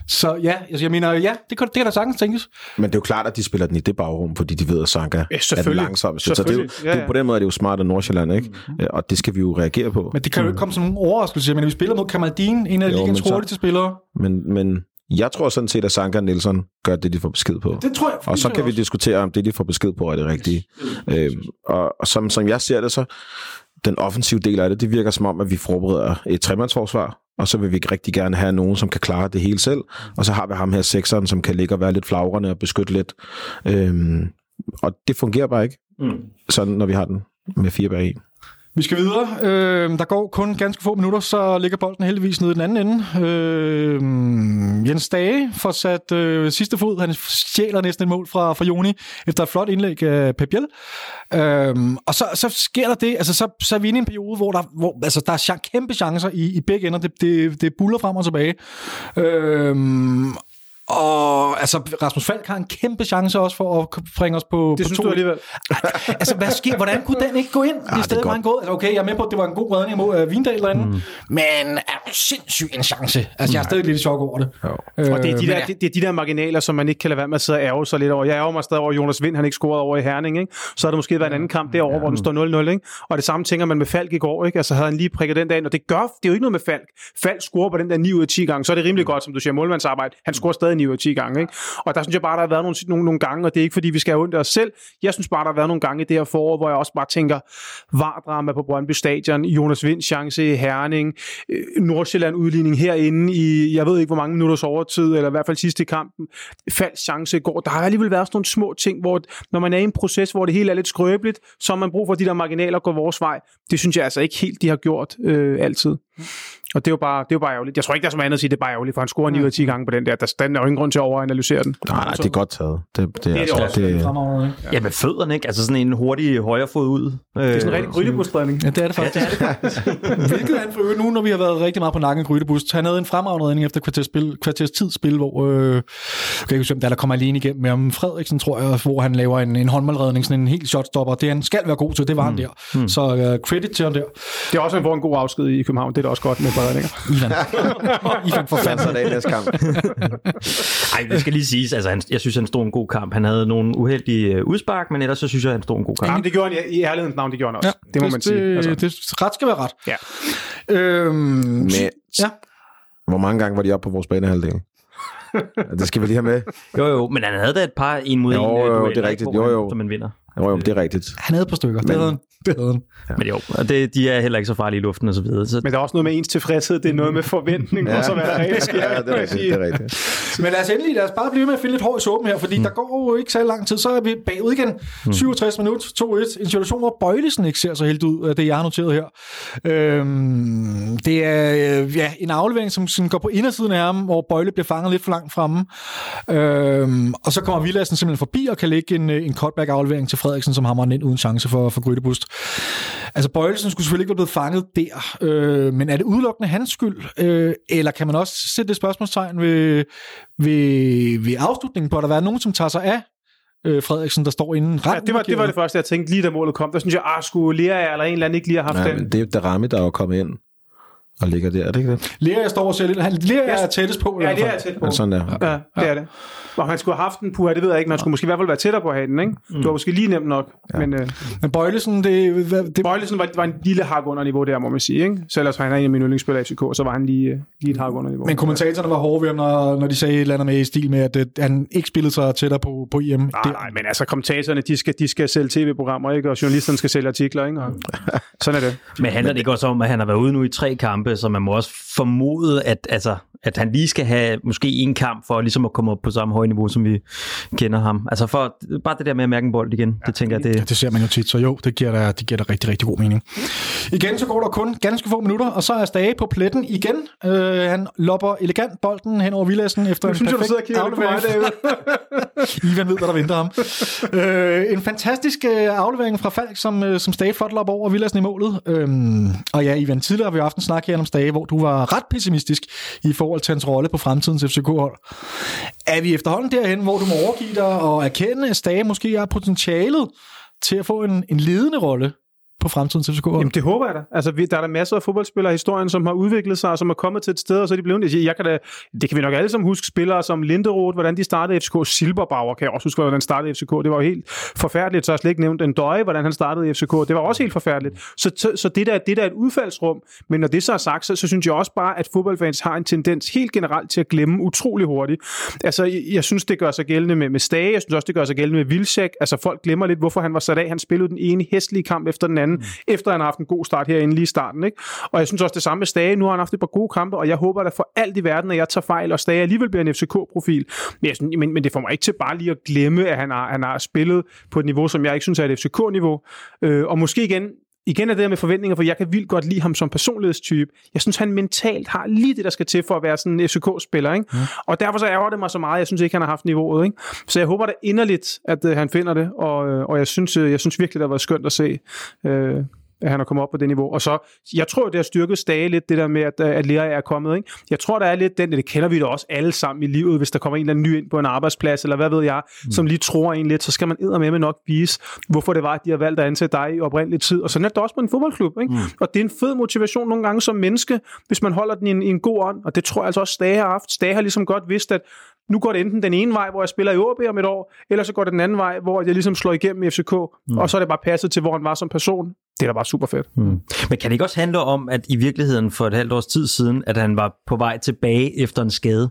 så ja, altså, jeg mener, ja, det kan, det kan da sagtens tænkes. men det er jo klart, at de spiller den i det bagrum, fordi de ved, at Sanka Ja, er den langsomme. Så, det er jo. Ja, det er ja. jo, på den måde er det jo smart af Nordsjælland, ikke? Mm. Og det skal vi jo reagere på. Men det kan jo ikke komme som nogen overraskelse. Men vi spiller mod Kamaldin, en af Jo, ligens hurtigste spillere. Men, men jeg tror sådan set, at Sanka og Nielsen gør det, de får besked på. Det tror jeg. Og så kan vi også. diskutere, om det, de får besked på, er det rigtige. Øhm, og, og som, som jeg ser det, så den offensive del af det, det virker som om, at vi forbereder et tremandsforsvar, og så vil vi rigtig gerne have nogen, som kan klare det hele selv. Og så har vi ham her sekseren, som kan ligge og være lidt flagrende og beskytte lidt. Øhm, og det fungerer bare ikke, Mm. sådan når vi har den med fire bag en. Vi skal videre. Øh, der går kun ganske få minutter, så ligger bolden heldigvis nede i den anden ende. Øh, Jens Dage får sat øh, sidste fod. Han stjæler næsten et mål fra, fra Joni efter et flot indlæg af Pep Biel. Øh, og så, så sker der det, altså så, så er vi inde i en periode, hvor der, hvor, altså, der er kæmpe chancer i, i begge ender. Det, det, det buller frem og tilbage. Øh, og altså, Rasmus Falk har en kæmpe chance også for at bringe os på, Det på synes to du alligevel. altså, hvad sker? Hvordan kunne den ikke gå ind? Ah, I stedet det er var han gået. Altså, okay, jeg er med på, at det var en god redning mod uh, Vindal derinde. Mm. Men er det sindssygt en chance. Altså, jeg er stadig lidt i chok over det. Jo. Øh, Og det er, de der, ja. det, det er de der marginaler, som man ikke kan lade være med at sidde og ærge sig lidt over. Jeg ærger mig stadig over, at Jonas Vind han ikke scorede over i Herning. Ikke? Så har det måske været en anden kamp derovre, hvor den står 0-0. Ikke? Og det samme tænker man med Falk i går. Ikke? Altså havde han lige prikket den dag ind. Og det gør, det er jo ikke noget med Falk. Falk scorer på den der 9 ud af 10 gange. Så er det rimelig godt, som du siger, målmandsarbejde. Han scorer stadig 9 ud 10 gange. Ikke? Og der synes jeg bare, der har været nogle, nogle, nogle gange, og det er ikke fordi, vi skal have ondt af os selv. Jeg synes bare, der har været nogle gange i det her forår, hvor jeg også bare tænker, vardrama på Brøndby Stadion, Jonas Vinds chance i Herning, øh, Nordsjælland udligning herinde i, jeg ved ikke hvor mange minutters overtid, eller i hvert fald sidste i kampen, falsk chance i går. Der har alligevel været sådan nogle små ting, hvor når man er i en proces, hvor det hele er lidt skrøbeligt, så har man brug for at de der marginaler går vores vej. Det synes jeg altså ikke helt, de har gjort øh, altid. Og det er, jo bare, det er jo bare ærgerligt. Jeg tror ikke, der er så meget andet at sige, det er bare ærgerligt, for han scorer 9 ud af 10 gange på den der. Der, der er jo ingen grund til at overanalysere den. Nej, nej, det er godt taget. Det, det, det, det altså, også. det, Fremragende, ikke? Ja, med fødderne, ikke? Altså sådan en hurtig højre fod ud. Det er sådan en rigtig grydebustrædning. Ja, det er det faktisk. Hvilket han for øvrigt nu, når vi har været rigtig meget på nakken af Grydebust. Han havde en fremragende redning efter kvarters, spil, kvarters tid spil, hvor øh, jeg kan ikke der, er, der kommer alene igennem med om Frederiksen, tror jeg, hvor han laver en, en håndmålredning, sådan en helt shotstopper. Det han skal være god til, det var han der. Mm. Så øh, credit til ham der. Det er også, han får en god afsked i København. Det da også godt med redninger. Ivan. Ivan for fanden. så det i næste kamp. Ej, det skal lige siges. Altså, han, jeg synes, han stod en god kamp. Han havde nogle uheldige øh, udspark, men ellers så synes jeg, han stod en god kamp. Jamen, det gjorde han i, ærlighedens navn, det gjorde han også. Ja, det må man sige. Altså. Altså. Det, ret skal være ret. Ja. Øhm, Men, ja. hvor mange gange var de oppe på vores banehalvdel? Det skal vi lige have med. Jo, jo, men han havde da et par en mod Jo, en øh, jo, dueller, det er rigtigt. Jo, jo. Som man vinder. Jo, jo, det er rigtigt. Han havde et par stykker. Det, Men- havde, han- det havde han. Ja. Men jo, og det, de er heller ikke så farlige i luften og så videre. Så... Men der er også noget med ens tilfredshed, det er noget med forventning, ja. og så hvad der reelt sker. Ja, det er rigtigt. Det er rigtigt. Men lad os endelig, lad os bare blive med at finde lidt hår i såben her, fordi mm. der går jo ikke så lang tid, så er vi bagud igen. Mm. 67 minutter, 2-1. En situation, hvor Bøjlesen ikke ser så helt ud, det jeg har noteret her. Øhm, det er øh, ja, en aflevering, som, som går på indersiden af ham, hvor Bøjle bliver fanget lidt for langt fremme. Øhm, og så kommer Villassen simpelthen forbi og kan lægge en, en cutback-aflevering til Frederiksen, som hammer den ind uden chance for, for Grydebust. Altså Bøjlesen skulle selvfølgelig ikke være blevet fanget der, øh, men er det udelukkende hans skyld? Øh, eller kan man også sætte det spørgsmålstegn ved, ved, ved afslutningen på, at der er nogen, som tager sig af øh, Frederiksen, der står inden ja, det, var, det var det første, jeg tænkte lige da målet kom. Der synes jeg, ah, skulle Lea eller en eller anden ikke lige have haft ja, den. Det er jo Darami, der er kommet ind og ligger der, er det ikke det? Lea, jeg står og ser lidt. Han, Lea er tættest på. Ja, Lea er tæt på. Ja, sådan der. Ja, det er det. Og han skulle have haft den på, det ved jeg ikke, man skulle måske i hvert fald være tættere på at have den, ikke? Mm. Det var måske lige nemt nok. Ja. Men, øh, men Bøjlesen, det, det... Bøjlesen var, var en lille hak under niveau der, må man sige, ikke? Så ellers var han en af mine yndlingsspillere i FCK, så var han lige, lige et hak under niveau. Men kommentatorerne var hårde ved ham, når, når de sagde et eller andet med i stil med, at, at han ikke spillede sig tættere på, på IM. Nej, nej, men altså kommentatorerne, de skal, de skal sælge tv-programmer, ikke? Og journalisterne skal sælge artikler, ikke? Og sådan er det. Men handler det ikke også om, at han har været ude nu i tre kampe, så man må også formode, at, altså, at han lige skal have måske en kamp for ligesom at komme op på samme høje niveau, som vi kender ham. Altså for bare det der med at mærke en bold igen, ja, det tænker jeg, det... Ja, det ser man jo tit, så jo, det giver da, det giver da rigtig, rigtig god mening. Igen så går der kun ganske få minutter, og så er Stage på pletten igen. Uh, han lopper elegant bolden hen over Villassen efter jeg en synes, perfekt du sidder og mig, Ivan ved, hvad der venter ham. Uh, en fantastisk uh, aflevering fra Falk, som, uh, som Stage flot lopper over Villassen i målet. Uh, og ja, Ivan, tidligere har vi haft en snak her om Stage, hvor du var ret pessimistisk i forhold til hans rolle på fremtidens FCK-hold. Er vi efterhånden derhen, hvor du må overgive dig og erkende, at Stage måske har potentialet til at få en, en ledende rolle på fremtidens FCK? Jamen det håber jeg da. Altså, vi, der er der masser af fodboldspillere i historien, som har udviklet sig, og som er kommet til et sted, og så er de blevet... Jeg kan da, det kan vi nok alle sammen huske. Spillere som Linderoth, hvordan de startede FCK. Silberbauer kan jeg også huske, hvordan startede FCK. Det var jo helt forfærdeligt. Så har jeg slet ikke nævnt en døje, hvordan han startede FCK. Det var også helt forfærdeligt. Så, så, så det, der, det der er et udfaldsrum. Men når det så er sagt, så, så synes jeg også bare, at fodboldfans har en tendens helt generelt til at glemme utrolig hurtigt. Altså, jeg, jeg synes, det gør sig gældende med, med Stage. Jeg synes også, det gør sig gældende med Vilsæk. Altså, folk glemmer lidt, hvorfor han var sat af. Han spillede den ene hæstlige kamp efter den anden, mm. efter han har haft en god start herinde lige i starten. Ikke? Og jeg synes også det samme med Stage. Nu har han haft et par gode kampe, og jeg håber da for alt i verden, at jeg tager fejl, og Stage alligevel bliver en FCK-profil. Men, jeg synes, men, men det får mig ikke til bare lige at glemme, at han har, han har spillet på et niveau, som jeg ikke synes er et FCK-niveau. Øh, og måske igen, igen er det der med forventninger, for jeg kan vildt godt lide ham som personlighedstype. Jeg synes, han mentalt har lige det, der skal til for at være sådan en FCK-spiller. Ikke? Mm. Og derfor så ærger det mig så meget. Jeg synes ikke, han har haft niveauet. Ikke? Så jeg håber da inderligt, at uh, han finder det, og, uh, og jeg, synes, uh, jeg synes virkelig, det har været skønt at se. Uh, at han er kommet op på det niveau. Og så, jeg tror, det har styrket Stage lidt, det der med, at, at Lea er kommet. Ikke? Jeg tror, der er lidt den, det kender vi da også alle sammen i livet, hvis der kommer en eller anden ny ind på en arbejdsplads, eller hvad ved jeg, mm. som lige tror en lidt, så skal man med med nok vise, hvorfor det var, at de har valgt at ansætte dig i oprindelig tid. Og så er det også på en fodboldklub. Ikke? Mm. Og det er en fed motivation nogle gange som menneske, hvis man holder den i en, i en god ånd. Og det tror jeg altså også, Stage har haft. Stage har ligesom godt vidst, at nu går det enten den ene vej, hvor jeg spiller i OB om et år, eller så går det den anden vej, hvor jeg ligesom slår igennem i FCK, mm. og så er det bare passet til, hvor han var som person. Det er da bare super fedt. Mm. Men kan det ikke også handle om, at i virkeligheden for et halvt års tid siden, at han var på vej tilbage efter en skade,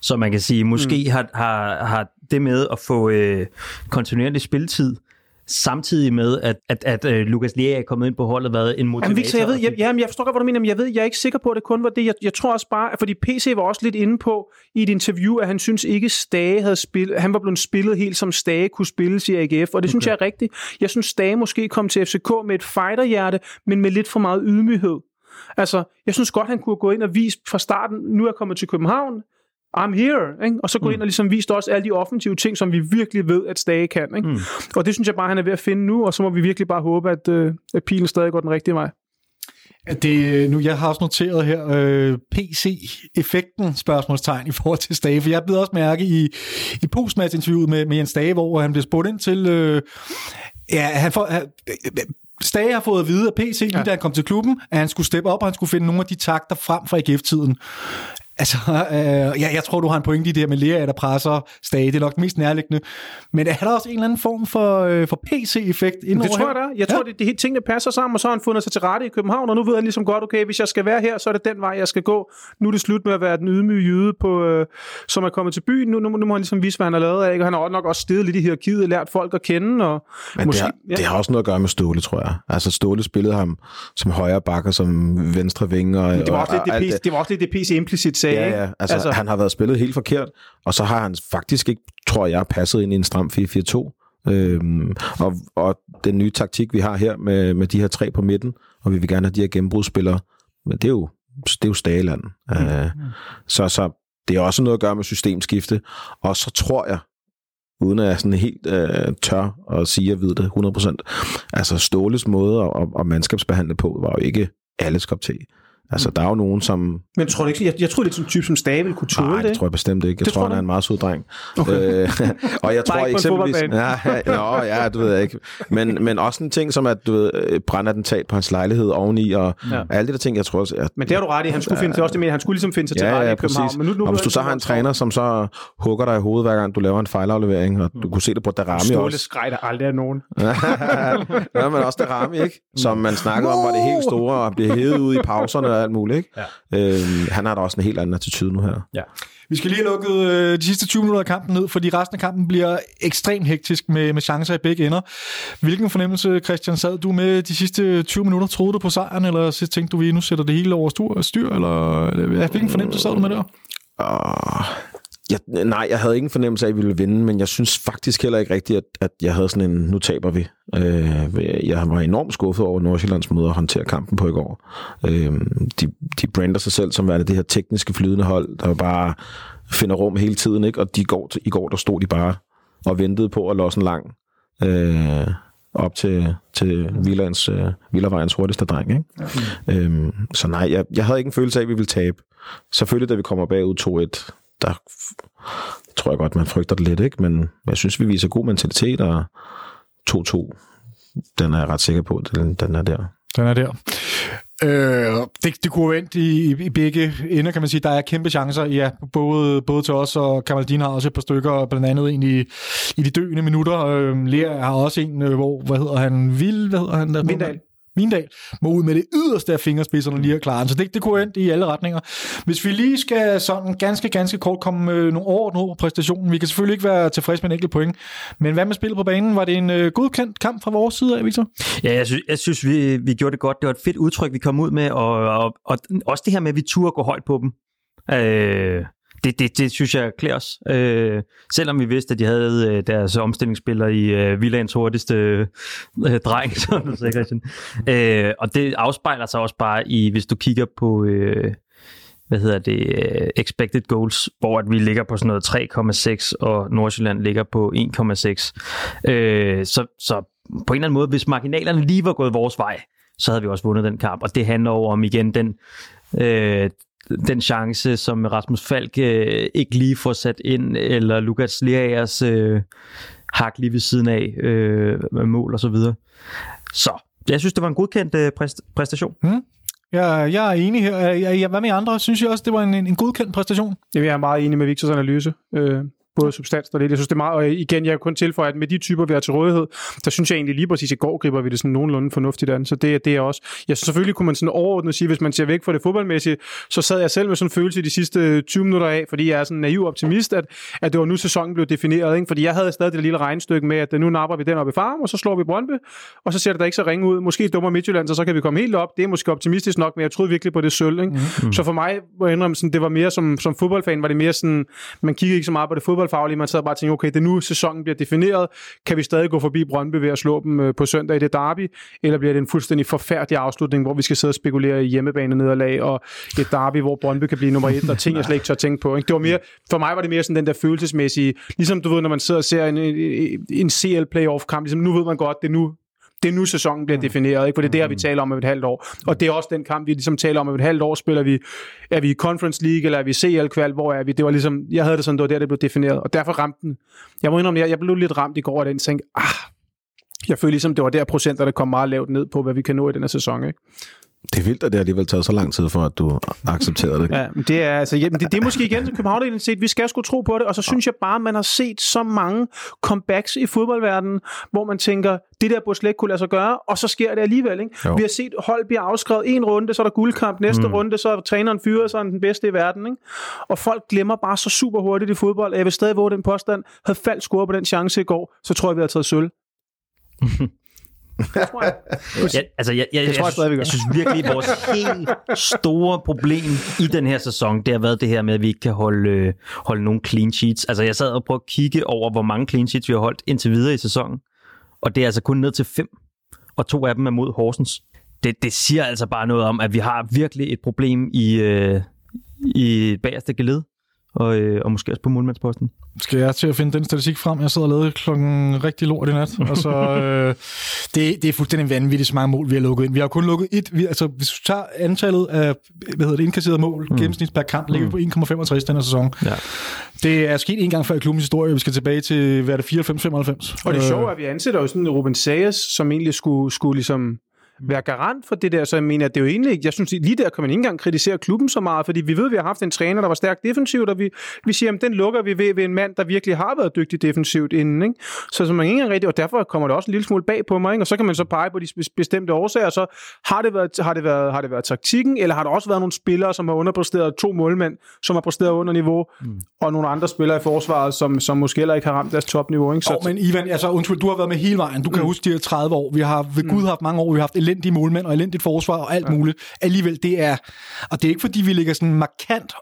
så man kan sige, måske mm. har, har, har det med at få øh, kontinuerlig spilletid, samtidig med, at, at, at uh, Lukas Lea er kommet ind på holdet, været en motivator. Jamen, Victor, jeg ved, jeg, jamen, jeg forstår godt, hvad du mener, men jeg ved, jeg er ikke sikker på, at det kun var det. Jeg, jeg tror også bare, fordi PC var også lidt inde på i et interview, at han synes ikke, Stage havde spillet, han var blevet spillet helt som Stage kunne spilles i AGF, og det okay. synes jeg er rigtigt. Jeg synes, Stage måske kom til FCK med et fighterhjerte, men med lidt for meget ydmyghed. Altså, jeg synes godt, han kunne gå ind og vise fra starten, nu er jeg kommet til København, I'm here, ikke? og så gå mm. ind og ligesom vise også alle de offensive ting, som vi virkelig ved, at Stage kan. Ikke? Mm. Og det synes jeg bare, han er ved at finde nu, og så må vi virkelig bare håbe, at, øh, at pilen stadig går den rigtige vej. Det, nu, jeg har også noteret her øh, PC-effekten spørgsmålstegn i forhold til Stage, for jeg blev også mærke i, i postmatch-interviewet med, med Jens Stage, hvor han blev spurgt ind til, øh, ja, han får, øh, Stage har fået at vide af PC, lige ja. da han kom til klubben, at han skulle steppe op, og han skulle finde nogle af de takter frem fra AGF-tiden. Altså, øh, jeg, jeg tror, du har en pointe i det her med Lea, der presser stadig. Det er nok mest nærliggende. Men er der også en eller anden form for, øh, for PC-effekt Det tror jeg, der er. Jeg tror, det, det hele tingene passer sammen, og så har han fundet sig til rette i København, og nu ved han ligesom godt, okay, hvis jeg skal være her, så er det den vej, jeg skal gå. Nu er det slut med at være den ydmyge jyde, på, øh, som er kommet til byen. Nu, nu, nu må han ligesom vise, hvad han har lavet af, ikke? og han har nok også stedet lidt i hierarkiet, lært folk at kende. Og Men måske, det, har, det har også noget at gøre med Ståle, tror jeg. Altså Ståle spillede ham som højre bakker, som venstre vinger. Og, det var også lidt og det, PC, det var også lidt det PC implicit sagde, Ja, ja. Altså, altså, han har været spillet helt forkert, og så har han faktisk ikke, tror jeg, passet ind i en stram 4-4-2. Øhm, og, og den nye taktik, vi har her med, med de her tre på midten, og vi vil gerne have de her gennembrudsspillere, men det er jo, det er jo Stageland. Mm. Øh, så, så det er også noget at gøre med systemskifte, og så tror jeg, uden at jeg sådan helt øh, tør at sige, at jeg ved det 100%, altså Ståles måde at, at, at mandskabsbehandle på, var jo ikke alles kop te. Altså, der er jo nogen, som... Men tror du ikke, jeg, jeg tror, det er sådan en type, som Stave ville kunne tåle Nej, det. det ikke? tror jeg bestemt ikke. Jeg Det tror, tror han er en meget sød dreng. Okay. Øh, og jeg Bare tror en eksempelvis... Ja, ja, nå, ja, du ved jeg ikke. Men, men også en ting som, at du ved, øh, brændattentat på hans lejlighed oveni, og Ja. ja. alle de der ting, jeg tror også... At, Men det har du ret i. Han skulle finde til også det med, han skulle ligesom finde sig til Ja, rette ja, i København. præcis. Men nu, nu og hvis du så har en træner, som så hugger dig i hovedet, hver gang du laver en fejlaflevering, og du kunne se det på Darami Ståle også. skreg der aldrig af nogen. ja, men også Darami, ikke? Som man snakkede om, var det helt store, og blev hævet ud i pauserne og alt muligt, ikke? Ja. Øhm, han har da også en helt anden attitude nu her. Vi skal lige have lukket øh, de sidste 20 minutter af kampen ned, fordi resten af kampen bliver ekstremt hektisk med, med chancer i begge ender. Hvilken fornemmelse, Christian, sad du med de sidste 20 minutter? Troede du på sejren, eller så tænkte du, vi nu sætter det hele over styr? styr eller, ja, hvilken fornemmelse sad du med der? Og jeg, nej, jeg havde ingen fornemmelse af, at vi ville vinde, men jeg synes faktisk heller ikke rigtigt, at, at jeg havde sådan en, nu taber vi. Øh, jeg var enormt skuffet over Nordsjællands måde at håndtere kampen på i går. Øh, de, de brander sig selv som værende det her tekniske flydende hold, der bare finder rum hele tiden, ikke? og de går i går, der stod de bare og ventede på at losse en lang øh, op til, til Vilands, øh, Villavejens hurtigste dreng. Ikke? Ja. Øhm, så nej, jeg, jeg havde ikke en følelse af, at vi ville tabe. Selvfølgelig, da vi kommer bagud 2-1, der tror jeg godt, man frygter det lidt, ikke? men jeg synes, vi viser god mentalitet, og 2-2, den er jeg ret sikker på, den, den er der. Den er der. Øh, det, det kunne vendt i, i begge ender, kan man sige. Der er kæmpe chancer, ja, både, både til os, og Kamaldin har også et par stykker, blandt andet en i, i de døende minutter. Øh, Lea har også en, øh, hvor, hvad hedder han, Vil, hvad hedder han? Der, Vindal. Vindal må ud med det yderste af fingerspidserne lige at klare den. Så det, det kunne endt i alle retninger. Hvis vi lige skal sådan ganske, ganske kort komme med nogle overordnede ord på præstationen. Vi kan selvfølgelig ikke være tilfredse med en enkelt point. Men hvad med spillet på banen? Var det en øh, godkendt kamp fra vores side af, Victor? Ja, jeg synes, jeg synes vi, vi gjorde det godt. Det var et fedt udtryk, vi kom ud med, og, og, og også det her med, at vi turde gå højt på dem. Øh, det, det, det synes jeg klæder os. Øh, selvom vi vidste, at de havde øh, deres omstillingsspiller i øh, Villands hurtigste øh, dreng, som du sagde, Christian. Øh, og det afspejler sig også bare i, hvis du kigger på... Øh, hvad hedder det, øh, expected goals, hvor at vi ligger på sådan noget 3,6, og Nordsjælland ligger på 1,6. Øh, så, så på en eller anden måde, hvis marginalerne lige var gået vores vej, så havde vi også vundet den kamp. Og det handler over om igen den, øh, den chance, som Rasmus Falk øh, ikke lige får sat ind, eller Lukas Leagers øh, hak lige ved siden af øh, med mål og så videre. Så jeg synes, det var en godkendt øh, præst- præstation. Jeg, jeg er enig her. Jeg, jeg, hvad med andre? Synes jeg også, det var en, en, en godkendt præstation? Jamen, jeg er meget enig med Victors analyse. Øh, både substans og lidt. Jeg synes, det er meget, og igen, jeg kan kun tilføje, at med de typer, vi har til rådighed, der synes jeg egentlig lige præcis, i går griber vi det sådan nogenlunde fornuftigt an. Så det, det er også, synes selvfølgelig kunne man sådan overordnet sige, hvis man ser væk fra det fodboldmæssige, så sad jeg selv med sådan en følelse de sidste 20 minutter af, fordi jeg er sådan en naiv optimist, at, at det var nu sæsonen blev defineret, ikke? fordi jeg havde stadig det lille regnstykke med, at nu napper vi den op i farm, og så slår vi Brøndby, og så ser det da ikke så ringe ud. Måske dummer Midtjylland, så, så kan vi komme helt op. Det er måske optimistisk nok, men jeg troede virkelig på det sølv. Ikke? Mm-hmm. Så for mig, må jeg indrømme, sådan, det var mere som, som fodboldfan, var det mere sådan, man kiggede ikke så meget på det fodboldfaglige, man sad bare og tænkte, okay, det er nu sæsonen bliver defineret. Kan vi stadig gå forbi Brøndby ved at slå dem øh, på søndag i det derby, eller bliver det en fuldstændig forfærdelig afslutning, hvor vi skal sidde og spekulere i hjemmebane nederlag og et derby, hvor Brøndby kan blive nummer et, og ting, jeg slet ikke tør tænke på. Ikke? Det var mere, for mig var det mere sådan den der følelsesmæssige, ligesom du ved, når man sidder og ser en, en, en CL playoff kamp, ligesom nu ved man godt, det er nu, det er nu sæsonen bliver defineret, ikke? for det er det her, vi taler om om et halvt år. Og det er også den kamp, vi ligesom taler om om et halvt år. Spiller vi, er vi i Conference League, eller er vi i CL-kval, hvor er vi? Det var ligesom, jeg havde det sådan, det var der, det blev defineret. Og derfor ramte den. Jeg må indrømme, jeg, jeg blev lidt ramt i går af den, tænkte, ah, jeg følte ligesom, det var der procenter, der kom meget lavt ned på, hvad vi kan nå i den her sæson. Ikke? Det er vildt, at det alligevel taget så lang tid for, at du accepterede det. Ja, det er, altså, ja, det, det er måske igen københavn set. Vi skal sgu tro på det, og så synes jeg bare, man har set så mange comebacks i fodboldverdenen, hvor man tænker, det der burde slet ikke kunne lade sig gøre, og så sker det alligevel. Ikke? Vi har set hold bliver afskrevet en runde, så er der guldkamp, næste mm. runde, så er træneren fyret, så er den bedste i verden. Ikke? Og folk glemmer bare så super hurtigt i fodbold. Jeg vil stadig våge den påstand. Havde faldt score på den chance i går, så tror jeg, vi har taget sølv. Det tror jeg. ja, altså, jeg, jeg, det tror jeg, jeg, synes virkelig, at vores helt store problem i den her sæson, det har været det her med, at vi ikke kan holde, øh, holde nogle clean sheets. Altså, jeg sad og prøvede at kigge over, hvor mange clean sheets vi har holdt indtil videre i sæsonen. Og det er altså kun ned til fem. Og to af dem er mod Horsens. Det, det siger altså bare noget om, at vi har virkelig et problem i, øh, i bagerste geled og, øh, og måske også på målmandsposten. Skal jeg til at finde den statistik frem? Jeg sidder og lavede klokken rigtig lort i nat. Og så, øh, det, det er fuldstændig vanvittigt så mange mål, vi har lukket ind. Vi har kun lukket et. Vi, altså, hvis du tager antallet af hvad hedder det, indkasserede mål, mm. gennemsnit per kamp, ligger vi på 1,65 den her sæson. Ja. Det er sket en gang før i klubbens historie. Vi skal tilbage til, hvad er det, 94-95. Og det sjove er, at vi ansætter jo sådan Ruben Sayers, som egentlig skulle, skulle ligesom være garant for det der, så jeg mener, at det er jo egentlig, jeg synes lige der kan man ikke engang kritisere klubben så meget, fordi vi ved, at vi har haft en træner, der var stærkt defensivt, og vi, vi siger, at den lukker vi ved, ved en mand, der virkelig har været dygtig defensivt inden, ikke? Så, så man ikke rigtig, og derfor kommer det også en lille smule bag på mig, ikke? og så kan man så pege på de bestemte årsager, så har det, været, har, det været, har det været taktikken, eller har der også været nogle spillere, som har underpræsteret to målmænd, som har præsteret under niveau, mm. og nogle andre spillere i forsvaret, som, som måske heller ikke har ramt deres topniveau. Ikke? Så, oh, men Ivan, altså, undskyld, du har været med hele vejen. Du kan mm. huske de her 30 år. Vi har ved Gud mm. haft mange år, vi har haft elendige målmænd og elendigt forsvar og alt ja. muligt. Alligevel, det er... Og det er ikke, fordi vi ligger sådan markant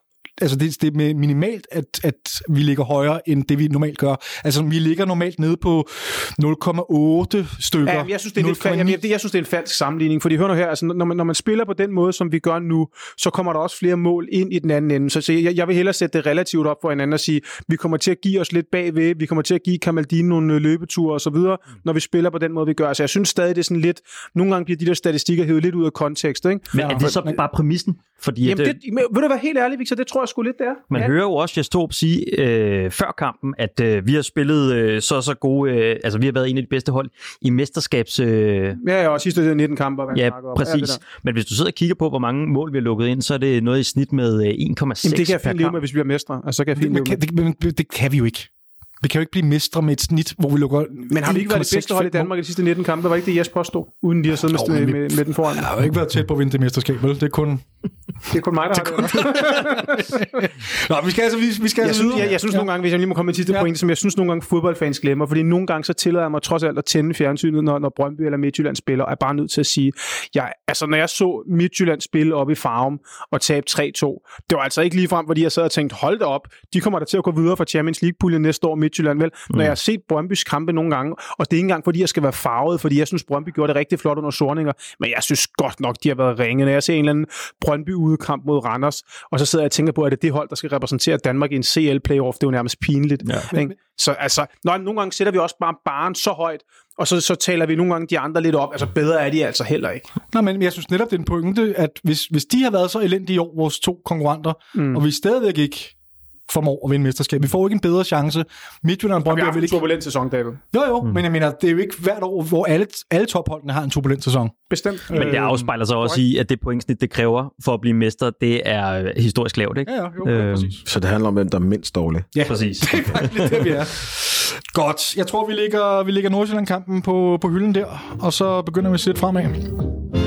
altså det, det er minimalt, at, at vi ligger højere end det, vi normalt gør. Altså vi ligger normalt nede på 0,8 stykker. Ja, jeg, synes, det er lidt, jamen, jeg, jeg synes, det er en falsk sammenligning, fordi hør nu her, altså, når, man, når man spiller på den måde, som vi gør nu, så kommer der også flere mål ind i den anden ende. Så, så jeg, jeg vil hellere sætte det relativt op for hinanden og sige, vi kommer til at give os lidt bagved, vi kommer til at give Kamaldin nogle løbeture osv., mm. når vi spiller på den måde, vi gør. Altså jeg synes stadig, det er sådan lidt, nogle gange bliver de der statistikker hævet lidt ud af kontekst. Ikke? Men er det så bare præmissen? Fordi Jamen, at, det, men, vil du være helt ærlig, Victor? Det tror jeg sgu lidt, det er. Man ja. hører jo også Jes sige øh, før kampen, at øh, vi har spillet øh, så så gode... Øh, altså, vi har været en af de bedste hold i mesterskabs... Øh... Ja, ja, og sidste 19 kampe. Ja, præcis. Ja, Men hvis du sidder og kigger på, hvor mange mål vi har lukket ind, så er det noget i snit med 1,6 øh, Jamen, det kan jeg fint leve med, hvis vi bliver mestre. Altså, så kan jeg fint leve med. Det, det, det kan vi jo ikke. Vi kan jo ikke blive mestre med et snit, hvor vi lukker... Men har vi ikke været det bedste hold i Danmark i de sidste 19 kampe? Var ikke det, Jes påstod, uden de har siddet med, med, med, den foran? Jeg har jo ikke været tæt på at vinde det mesterskab, vel? Det er kun... Det er kun mig, der har det. Nå, vi skal altså, vi, vi skal jeg altså synes, jeg, jeg synes ja. nogle gange, hvis jeg lige må komme med sidste ja. point, som jeg synes nogle gange fodboldfans glemmer, fordi nogle gange så tillader jeg mig trods alt at tænde fjernsynet, når, når Brøndby eller Midtjylland spiller, og er bare nødt til at sige, jeg, altså når jeg så Midtjylland spille op i Farum og tabe 3-2, det var altså ikke lige frem, fordi jeg sad og tænkte, hold da op, de kommer der til at gå videre fra Champions League-puljen næste år Midtjylland, vel? Mm. Når jeg har set Brøndbys kampe nogle gange, og det er ikke engang, fordi jeg skal være farvet, fordi jeg synes, Brøndby gjorde det rigtig flot under Sorninger, men jeg synes godt nok, de har været ringe. Når jeg ser en eller anden Brøndby udekamp mod Randers, og så sidder jeg og tænker på, at det er det hold, der skal repræsentere Danmark i en CL-playoff, det er jo nærmest pinligt. Ja. Ikke? Så altså, når, nogle gange sætter vi også bare barn så højt, og så, så taler vi nogle gange de andre lidt op. Altså bedre er de altså heller ikke. Nej, men jeg synes netop, det er en pointe, at hvis, hvis de har været så elendige i år, vores to konkurrenter, mm. og vi stadigvæk ikke formår at vinde mesterskab. Vi får ikke en bedre chance. Midtjylland og Brøndby er vel ikke... turbulent sæson, David. Jo, jo, mm. men jeg mener, det er jo ikke hvert år, hvor alle, alle topholdene har en turbulent sæson. Bestemt. Men det afspejler sig også i, at det pointsnit, det kræver for at blive mester, det er historisk lavt, ikke? Ja, ja jo, øhm, præcis. Så det handler om, hvem der er mindst dårlig. Ja, præcis. det er faktisk det, vi er. Godt. Jeg tror, vi ligger, vi ligger Nordsjælland-kampen på, på hylden der, og så begynder vi at sætte fremad.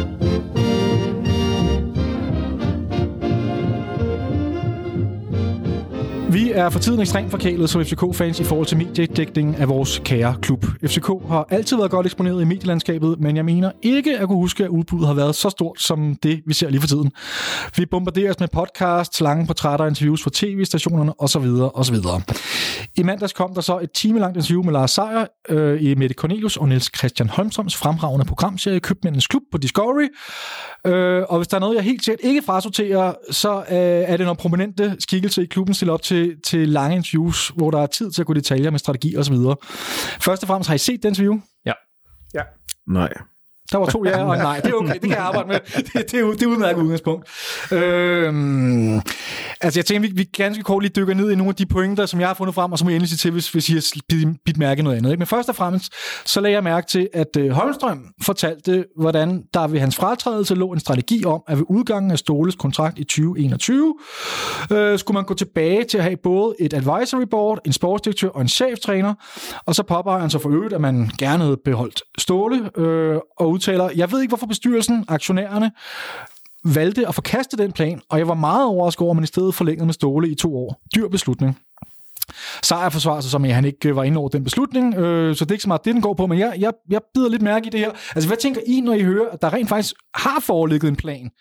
Vi er for tiden ekstremt forkælet som FCK-fans i forhold til mediedækning af vores kære klub. FCK har altid været godt eksponeret i medielandskabet, men jeg mener ikke at kunne huske, at udbuddet har været så stort som det, vi ser lige for tiden. Vi bombarderes med podcasts, lange portrætter, interviews fra tv-stationerne osv. osv. I mandags kom der så et timelangt interview med Lars Seier øh, i Mette Cornelius og Niels Christian Holmstrøms fremragende programserie Købmændens Klub på Discovery. Øh, og hvis der er noget, jeg helt sikkert ikke frasorterer, så øh, er det, når prominente skikkelse i klubben stiller op til, til lange interviews, hvor der er tid til at gå i detaljer med strategi osv. Først og fremmest, har I set den interview? Ja. Ja. Nej. Der var to ja og nej. Det er okay, det kan jeg arbejde med. Det, det, det er udmærket udgangspunkt. Øhm, altså jeg tænker, vi, vi ganske kort lige dykker ned i nogle af de pointer, som jeg har fundet frem, og så må jeg endelig sige til, hvis, hvis I har bidt mærke noget andet. Ikke? Men først og fremmest, så lagde jeg mærke til, at øh, Holmstrøm fortalte, hvordan der ved hans fratrædelse lå en strategi om, at ved udgangen af Ståles kontrakt i 2021, øh, skulle man gå tilbage til at have både et advisory board, en sportsdirektør og en cheftræner, og så påpeger han så for øvrigt, at man gerne havde beholdt Ståle, øh, og udtaler, jeg ved ikke, hvorfor bestyrelsen, aktionærerne, valgte at forkaste den plan, og jeg var meget overrasket over, at man i stedet forlængede med Ståle i to år. Dyr beslutning. Sejr forsvarer sig som, at han ikke var inde over den beslutning, øh, så det er ikke så meget det, den går på, men jeg, jeg, jeg bider lidt mærke i det her. Altså, hvad tænker I, når I hører, at der rent faktisk har foreligget en plan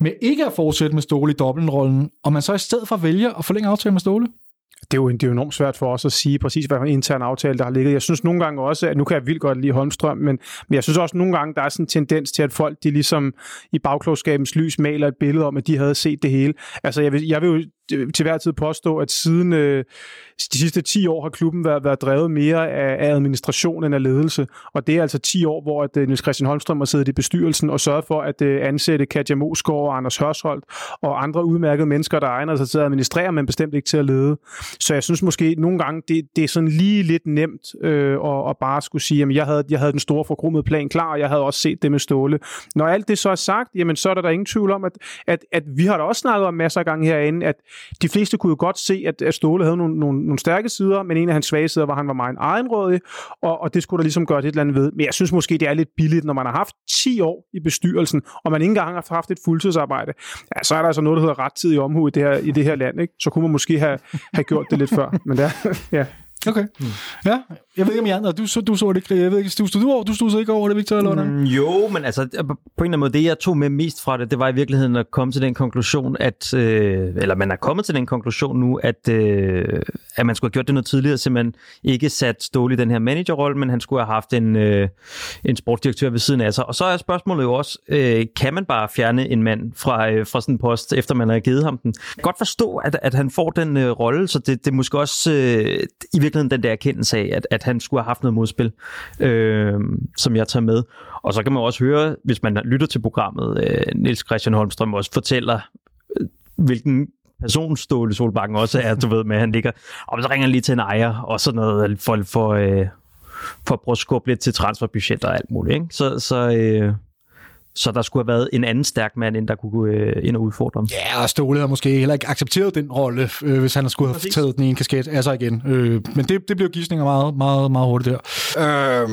med ikke at fortsætte med Ståle i dobbeltrollen, og man så i stedet for vælger at forlænge aftalen med Ståle? Det er, jo, det er jo enormt svært for os at sige præcis, hvad for en intern aftale, der har ligget. Jeg synes nogle gange også, at nu kan jeg vildt godt lide Holmstrøm, men, men jeg synes også nogle gange, der er sådan en tendens til, at folk de ligesom i bagklogskabens lys maler et billede om, at de havde set det hele. Altså jeg vil, jeg vil jo til hver tid påstå, at siden øh, de sidste 10 år har klubben været, været drevet mere af, af administration end af ledelse. Og det er altså 10 år, hvor at, øh, Niels Christian Holmstrøm har siddet i bestyrelsen og sørget for at øh, ansætte Katja Mosgaard og Anders Hørsholdt og andre udmærkede mennesker, der egner sig til at administrere, men bestemt ikke til at lede. Så jeg synes måske nogle gange, det, det er sådan lige lidt nemt øh, at, at bare skulle sige, at jeg havde, jeg havde den store forkromede plan klar, og jeg havde også set det med Ståle. Når alt det så er sagt, jamen så er der, der ingen tvivl om, at, at, at vi har da også snakket om masser af gange herinde, at de fleste kunne jo godt se, at, at Ståle havde nogle, nogle, nogle stærke sider, men en af hans svage sider var, at han var meget egenrådig, og, og det skulle der ligesom gøre et eller andet ved. Men jeg synes måske, det er lidt billigt, når man har haft 10 år i bestyrelsen, og man ikke engang har haft et fuldtidsarbejde. Ja, så er der altså noget, der hedder rettidig omhu i det her, i det her land. Ikke? Så kunne man måske have, have gjort det lidt før. Men det er, ja. Okay. Mm. Ja, jeg ved ikke om andre, du, så, du så det ikke, jeg ved ikke, du stod, du, over, du stod så ikke over det, Victor, eller mm, Jo, men altså, på en eller anden måde, det jeg tog med mest fra det, det var i virkeligheden at komme til den konklusion, at, øh, eller man er kommet til den konklusion nu, at, øh, at man skulle have gjort det noget tidligere, simpelthen ikke sat Ståle i den her managerrolle, men han skulle have haft en, øh, en sportsdirektør ved siden af sig. Og så er spørgsmålet jo også, øh, kan man bare fjerne en mand fra, øh, fra sådan en post, efter man har givet ham den? Godt forstå, at, at han får den øh, rolle, så det, det måske også øh, i virkeligheden den der erkendelse af, at, at han skulle have haft noget modspil, øh, som jeg tager med. Og så kan man også høre, hvis man lytter til programmet, øh, Niels Christian Holmstrøm også fortæller, øh, hvilken person Ståle Solbakken også er, du ved, med han ligger, og så ringer han lige til en ejer, og sådan noget, for, for, øh, for at prøve at skubbe lidt til transferbudget og alt muligt. Ikke? Så, så, øh, så der skulle have været en anden stærk mand, end der kunne øh, ind og udfordre ham. Ja, og Ståle har måske heller ikke accepteret den rolle, øh, hvis han skulle have Præcis. taget den ene kasket af sig igen. Øh, men det, det blev gidsninger meget, meget, meget hurtigt der. Øh,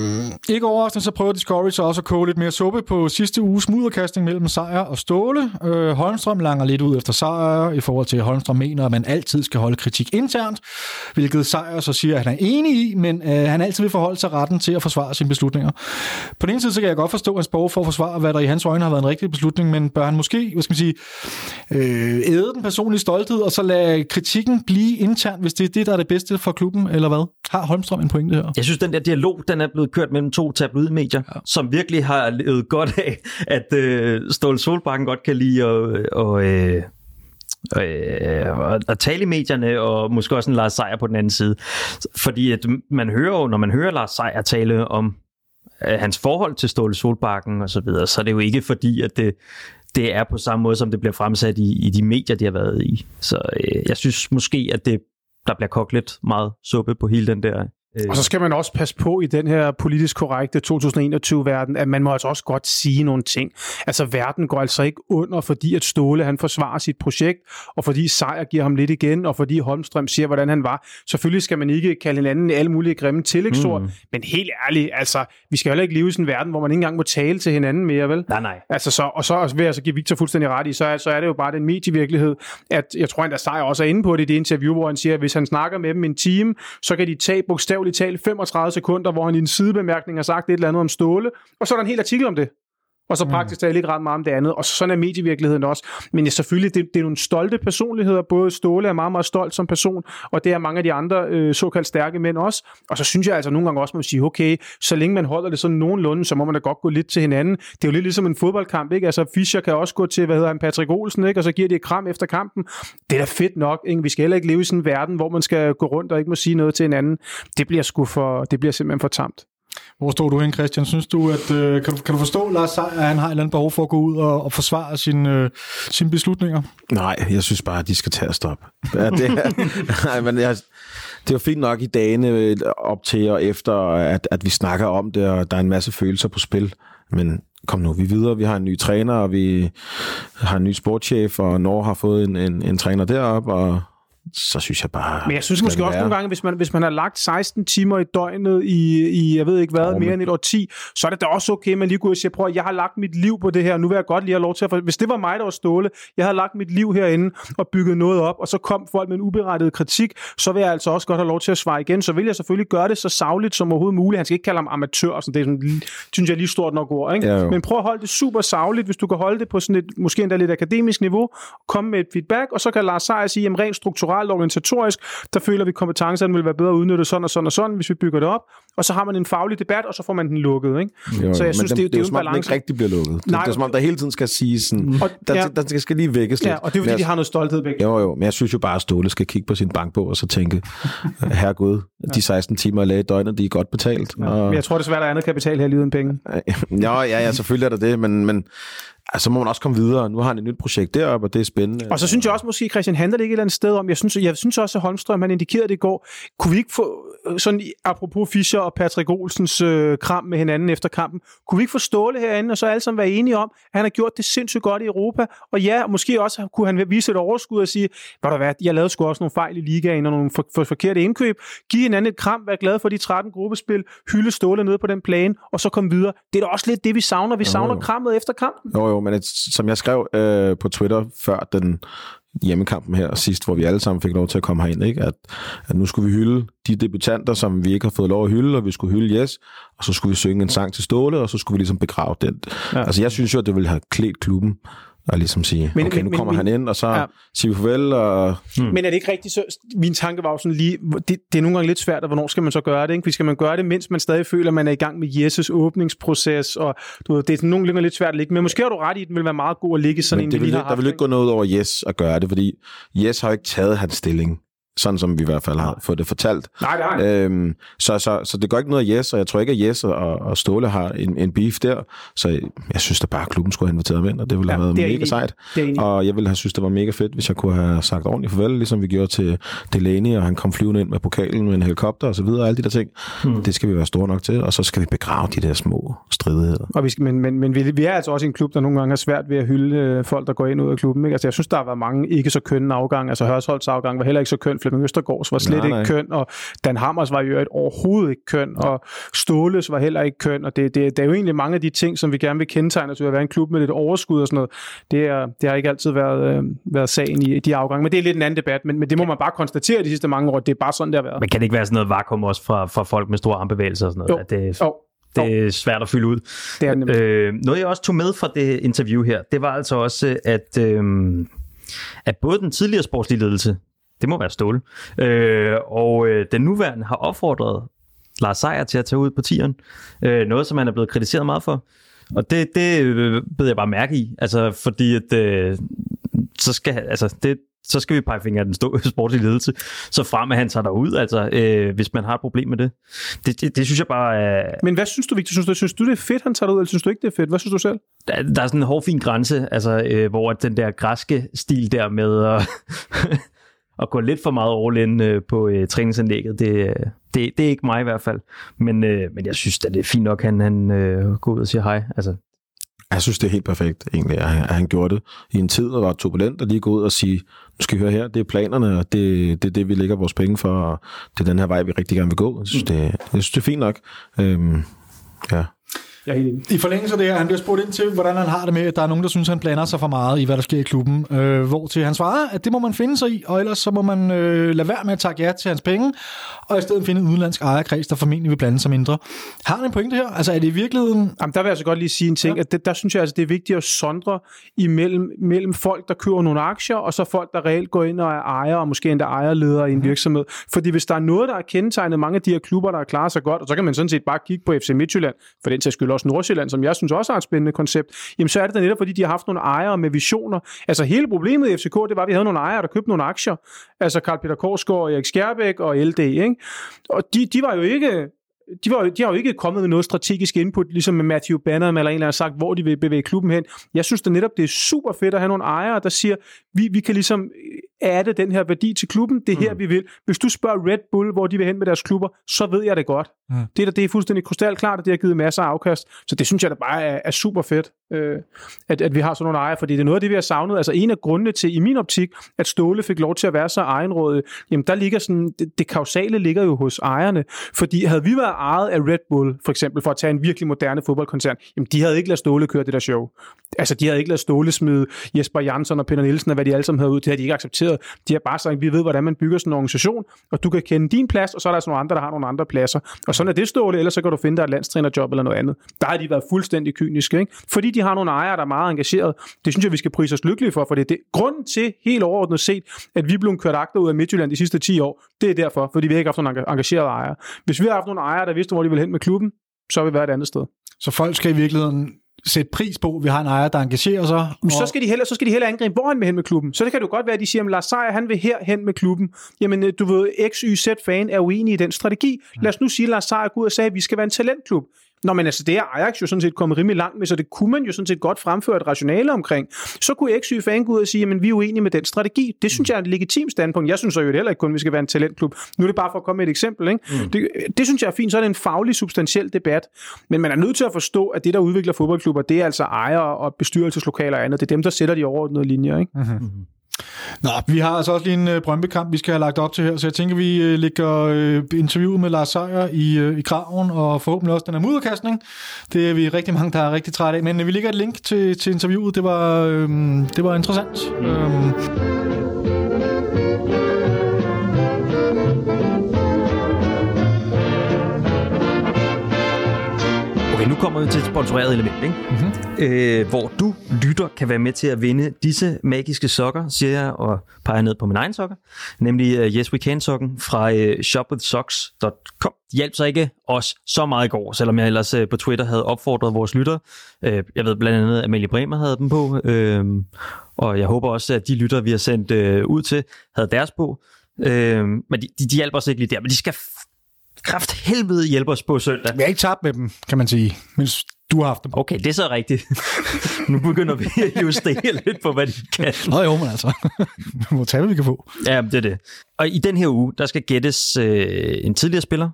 ikke overraskende, så prøver Discovery så også at koge lidt mere suppe på sidste uges mudderkastning mellem Sejr og Ståle. Øh, Holmstrøm langer lidt ud efter Sejr, i forhold til, at Holmstrøm mener, at man altid skal holde kritik internt, hvilket Sejr så siger, at han er enig i, men øh, han altid vil forholde sig retten til at forsvare sine beslutninger. På den ene side, så kan jeg godt forstå hans borg for at forsvare, hvad der i hans øjne har været en rigtig beslutning, men bør han måske, hvad skal man sige, øh, æde den personlige stolthed, og så lade kritikken blive intern, hvis det er det, der er det bedste for klubben, eller hvad? Har Holmstrøm en pointe her? Jeg synes, den der dialog, den er blevet kørt mellem to tabloidmedier, ja. som virkelig har levet godt af, at øh, Ståle Solbakken godt kan lide at, og, øh, øh, at tale i medierne, og måske også en Lars Seier på den anden side. Fordi at man hører jo, når man hører Lars Seier tale om øh, hans forhold til Ståle Solbakken og så videre, så er det jo ikke fordi, at det, det er på samme måde, som det bliver fremsat i, i de medier, de har været i. Så øh, jeg synes måske, at det, der bliver kogt lidt meget suppe på hele den der og så skal man også passe på i den her politisk korrekte 2021-verden, at man må altså også godt sige nogle ting. Altså verden går altså ikke under, fordi at Ståle han forsvarer sit projekt, og fordi Sejr giver ham lidt igen, og fordi Holmstrøm siger, hvordan han var. Selvfølgelig skal man ikke kalde hinanden alle mulige grimme tillægsord, mm. men helt ærligt, altså, vi skal heller ikke leve i sådan en verden, hvor man ikke engang må tale til hinanden mere, vel? Nej, nej. Altså, så, og så vil jeg så give Victor fuldstændig ret i, så er, så er det jo bare den medievirkelighed, at jeg tror, at Sejr også er inde på det i det interview, hvor han siger, at hvis han snakker med dem en time, så kan de tage bogstav bogstaveligt talt 35 sekunder, hvor han i en sidebemærkning har sagt et eller andet om Ståle, og så er der en hel artikel om det. Og så mm. praktisk talt ikke ret meget om det andet. Og sådan er medievirkeligheden også. Men ja, selvfølgelig, det, det er nogle stolte personligheder. Både Ståle er meget, meget stolt som person, og det er mange af de andre øh, såkaldt stærke mænd også. Og så synes jeg altså nogle gange også, man må sige, okay, så længe man holder det sådan nogenlunde, så må man da godt gå lidt til hinanden. Det er jo lidt ligesom en fodboldkamp, ikke? Altså Fischer kan også gå til, hvad hedder han, Patrick Olsen, ikke? Og så giver de et kram efter kampen. Det er da fedt nok, ikke? Vi skal heller ikke leve i sådan en verden, hvor man skal gå rundt og ikke må sige noget til hinanden. Det bliver sgu for, det bliver simpelthen for tamt. Hvor står du hen, Christian? Synes du, at øh, kan, du, kan du forstå, Lars Seier, at han har et eller andet behov for at gå ud og, og forsvare sine, øh, sine beslutninger? Nej, jeg synes bare, at de skal tage og stoppe. Ja, det, nej, men jeg, det var fint nok i dagene øh, op til og efter, at, at vi snakker om det, og der er en masse følelser på spil. Men kom nu, vi videre. Vi har en ny træner, og vi har en ny sportschef, og Norge har fået en, en, en træner deroppe, og så synes jeg bare... Men jeg synes måske også nogle gange, hvis man, hvis man har lagt 16 timer i døgnet i, i jeg ved ikke hvad, oh, mere end et år 10, så er det da også okay, at man lige kunne sige, prøv at jeg har lagt mit liv på det her, nu vil jeg godt lige have lov til at... Hvis det var mig, der var ståle, jeg havde lagt mit liv herinde og bygget noget op, og så kom folk med en uberettiget kritik, så vil jeg altså også godt have lov til at svare igen. Så vil jeg selvfølgelig gøre det så savligt som overhovedet muligt. Han skal ikke kalde ham amatør, så det er sådan, synes jeg lige stort nok ord. Ikke? Ja, Men prøv at holde det super savligt, hvis du kan holde det på sådan et, måske endda lidt akademisk niveau, komme med et feedback, og så kan Lars Seier sige, jamen rent strukturelt strukturelt organisatorisk, der føler vi, at kompetencerne vil være bedre udnyttet sådan og sådan og sådan, hvis vi bygger det op. Og så har man en faglig debat, og så får man den lukket. Ikke? Jo, så jeg synes, den, det, det, det, er jo som om, den ikke rigtig bliver lukket. Nej, det, det er som om, der hele tiden skal sige sådan, mm. og, der, ja. der, skal lige vækkes lidt. Ja, og det er fordi, jeg, de har noget stolthed begge. Jo, jo, men jeg synes jo bare, at Ståle skal kigge på sin bankbog og så tænke, herregud, de 16 timer at lage døgnet, de er godt betalt. Ja, og... Men jeg tror desværre, der er andet kapital her lige uden penge. ja, ja, ja, selvfølgelig er der det, men, men altså, så må man også komme videre. Nu har han et nyt projekt deroppe, og det er spændende. Og så synes jeg også måske, Christian, handler det ikke et eller andet sted om, jeg synes, jeg synes også, at Holmstrøm, han indikerede det i går, kunne vi ikke få, øh, sådan apropos Fischer og Patrick Olsens øh, kram med hinanden efter kampen, kunne vi ikke få Ståle herinde, og så alle sammen være enige om, at han har gjort det sindssygt godt i Europa, og ja, måske også kunne han vise et overskud og sige, hvad der hvad, jeg lavede sgu også nogle fejl i ligaen og nogle for, for, forkerte indkøb, give hinanden et kram, være glad for de 13 gruppespil, hylde Ståle nede på den plan, og så komme videre. Det er da også lidt det, vi savner. Vi savner jo, jo. krammet efter kampen. Jo, jo, men et, som jeg skrev øh, på Twitter før den hjemmekampen her sidst, hvor vi alle sammen fik lov til at komme herind, ikke? At, at nu skulle vi hylde de debutanter, som vi ikke har fået lov at hylde, og vi skulle hylde Yes, og så skulle vi synge en sang til Ståle, og så skulle vi ligesom begrave den. Ja. Altså jeg synes jo, at det ville have klædt klubben og ligesom sige, men, okay, nu men, kommer men, han ind, og så ja. siger vi farvel. Og, hmm. Men er det ikke rigtigt? Så, min tanke var jo sådan lige, det, det er nogle gange lidt svært, og hvornår skal man så gøre det? Ikke? Skal man gøre det, mens man stadig føler, at man er i gang med Jesses åbningsproces, og du ved, det er sådan nogle gange lidt svært at ligge. Men måske har du ret i, at den vil være meget god at ligge sådan men en, det vil, Der vil ikke gå noget over Jes at gøre det, fordi Jes har ikke taget hans stilling sådan som vi i hvert fald har fået det fortalt. Nej, nej. Øhm, så, så, så det går ikke noget af Jes, og jeg tror ikke, at Jes og, og Ståle har en, en beef der. Så jeg synes at bare, at klubben skulle have inviteret ind, og det ville ja, have været mega enig. sejt. Og jeg ville have synes, det var mega fedt, hvis jeg kunne have sagt ordentligt farvel, ligesom vi gjorde til Delaney, og han kom flyvende ind med pokalen med en helikopter og så videre, og alle de der ting. Hmm. Det skal vi være store nok til, og så skal vi begrave de der små stridigheder. Og vi skal, men, men, men vi, vi er altså også en klub, der nogle gange er svært ved at hylde øh, folk, der går ind ud af klubben. Ikke? Altså, jeg synes, der har været mange ikke så kønne afgang. Altså Hørsholds afgang var heller ikke så køn. Flemming Østergaards var slet nej, nej. ikke køn, og Dan Hammers var jo et overhovedet ikke køn, ja. og Ståles var heller ikke køn, og det, det, det er jo egentlig mange af de ting, som vi gerne vil kendetegne til at være en klub med lidt overskud og sådan noget. Det, er, det har ikke altid været, øh, været sagen i de afgange, men det er lidt en anden debat, men, men det må man bare konstatere de sidste mange år, det er bare sådan, det har været. Men kan det ikke være sådan noget vakuum også fra, fra folk med store armbevægelser og sådan noget? Jo. At det, jo. Det er svært at fylde ud. Det er øh, noget, jeg også tog med fra det interview her, det var altså også, at, øh, at både den tidligere sportslige ledelse, det må være Ståle. Øh, og øh, den nuværende har opfordret Lars Seier til at tage ud på tieren. Øh, noget, som han er blevet kritiseret meget for. Og det, det øh, beder jeg bare mærke i. Altså, fordi at, øh, så skal, altså, det, så skal vi pege fingre af den store sportslige ledelse, så frem at han tager ud, altså, øh, hvis man har et problem med det. Det, det, det synes jeg bare er... Men hvad synes du, Victor? Synes du, synes du, det er fedt, han tager ud, eller synes du ikke, det er fedt? Hvad synes du selv? Der, der er sådan en hård, fin grænse, altså, øh, hvor den der græske stil der med at, at gå lidt for meget all in øh, på øh, træningsanlægget, det, øh, det, det er ikke mig i hvert fald. Men, øh, men jeg synes at det er fint nok, at han, han øh, går ud og siger hej. Altså, jeg synes, det er helt perfekt, egentlig, at han, at han gjorde det i en tid, der var turbulent, at lige gå ud og sige, nu skal I høre her, det er planerne, og det, det er det, vi lægger vores penge for, og det er den her vej, vi rigtig gerne vil gå. Jeg synes, det, jeg synes, det er fint nok. Øhm, ja. Jeg er helt I forlængelse af det her, han bliver spurgt ind til, hvordan han har det med, at der er nogen, der synes, han blander sig for meget i, hvad der sker i klubben. Øh, hvor til han svarer, at det må man finde sig i, og ellers så må man øh, lade være med at takke ja til hans penge, og i stedet finde en udenlandsk ejerkreds, der formentlig vil blande sig mindre. Har han en pointe her? Altså er det i virkeligheden... Jamen, der vil jeg altså godt lige sige en ting, ja. at det, der synes jeg altså, det er vigtigt at sondre imellem mellem folk, der køber nogle aktier, og så folk, der reelt går ind og er ejer, og måske endda ejerledere i en mhm. virksomhed. Fordi hvis der er noget, der er kendetegnet mange af de her klubber, der har klaret sig godt, og så kan man sådan set bare kigge på FC Midtjylland, for den til skyld også Nordsjælland, som jeg synes også er et spændende koncept, jamen så er det da netop, fordi de har haft nogle ejere med visioner. Altså hele problemet i FCK, det var, at vi havde nogle ejere, der købte nogle aktier. Altså Karl Peter Korsgaard, Erik Skjærbæk og LD, ikke? Og de, de var jo ikke de, var, de har jo ikke kommet med noget strategisk input, ligesom med Matthew Bannerman eller en eller anden sagt, hvor de vil bevæge klubben hen. Jeg synes da netop, det er super fedt at have nogle ejere, der siger, vi, vi kan ligesom adde den her værdi til klubben, det er her, mm. vi vil. Hvis du spørger Red Bull, hvor de vil hen med deres klubber, så ved jeg det godt. Mm. Det, er, det er fuldstændig krystalklart, at det har givet masser af afkast. Så det synes jeg da bare er, er super fedt, øh, at, at vi har sådan nogle ejere, fordi det er noget af det, vi har savnet. Altså en af grundene til, i min optik, at Ståle fik lov til at være så egenrådig, jamen der ligger sådan, det, det kausale ligger jo hos ejerne. Fordi havde vi været ejet af Red Bull, for eksempel, for at tage en virkelig moderne fodboldkoncern, jamen de havde ikke ladet Ståle køre det der show. Altså de havde ikke ladet Ståle smide Jesper Jansson og Peter Nielsen og hvad de alle sammen havde ud, det havde de ikke accepteret. De har bare sagt, vi ved, hvordan man bygger sådan en organisation, og du kan kende din plads, og så er der altså nogle andre, der har nogle andre pladser. Og sådan er det Ståle, ellers så kan du finde dig et landstrænerjob eller noget andet. Der har de været fuldstændig kyniske, ikke? fordi de har nogle ejere, der er meget engageret. Det synes jeg, vi skal prise os lykkelige for, for det er det. grunden til, helt overordnet set, at vi blev kørt agter ud af Midtjylland de sidste 10 år, det er derfor, fordi vi ikke har haft nogle engagerede ejere. Hvis vi har haft nogle ejere, der vidste, hvor de ville hen med klubben, så har vi været et andet sted. Så folk skal i virkeligheden sætte pris på, at vi har en ejer, der engagerer sig. Og... Så, skal de heller, så skal de heller angribe, hvor han vil hen med klubben. Så det kan du godt være, at de siger, at Lars Seier, han vil her hen med klubben. Jamen, øh, du ved, X, Y, Z fan er uenig i den strategi. Lad os nu sige, at Lars Seier går ud og sagde, at vi skal være en talentklub. Nå, men altså, det er Ajax jo sådan set kommet rimelig langt med, så det kunne man jo sådan set godt fremføre et rationale omkring. Så kunne XY fan gå ud og sige, at vi er uenige med den strategi. Det synes jeg er et legitimt standpunkt. Jeg synes jo heller ikke kun, at vi skal være en talentklub. Nu er det bare for at komme med et eksempel. Ikke? Mm. Det, det, synes jeg er fint. Så er det en faglig, substantiel debat. Men man er nødt til at forstå, at det, der udvikler fodboldklubber, det er altså ejere og bestyrelseslokaler og andet. Det er dem, der sætter de overordnede linjer. Ikke? Mm-hmm. Nå, vi har altså også lige en uh, Brøndby-kamp, vi skal have lagt op til her, så jeg tænker, vi uh, lægger uh, interviewet med Lars Seier i, uh, i kraven, og forhåbentlig også den her mudderkastning. Det er vi rigtig mange, der er rigtig trætte af, men uh, vi lægger et link til, til interviewet, det var, uh, det var interessant. Uh, Okay, nu kommer vi til et sponsoreret element, ikke? Mm-hmm. Øh, hvor du, lytter, kan være med til at vinde disse magiske sokker, siger jeg, og peger ned på min egen sokker, nemlig uh, Yes We Can-sokken fra uh, shopwithsocks.com. De hjalp så ikke os så meget i går, selvom jeg ellers uh, på Twitter havde opfordret vores lytter. Uh, jeg ved blandt andet, at Amelie Bremer havde dem på, uh, og jeg håber også, at de lytter, vi har sendt uh, ud til, havde deres på. Uh, men de, de, de hjælper os ikke lige der, men de skal kraft helvede hjælpe os på søndag. Vi har ikke tabt med dem, kan man sige, mens du har haft dem. Okay, det er så rigtigt. nu begynder vi at justere lidt på, hvad de kan. Nå jo, men altså, vi må tage, hvad vi kan få. Ja, det er det. Og i den her uge, der skal gættes øh, en tidligere spiller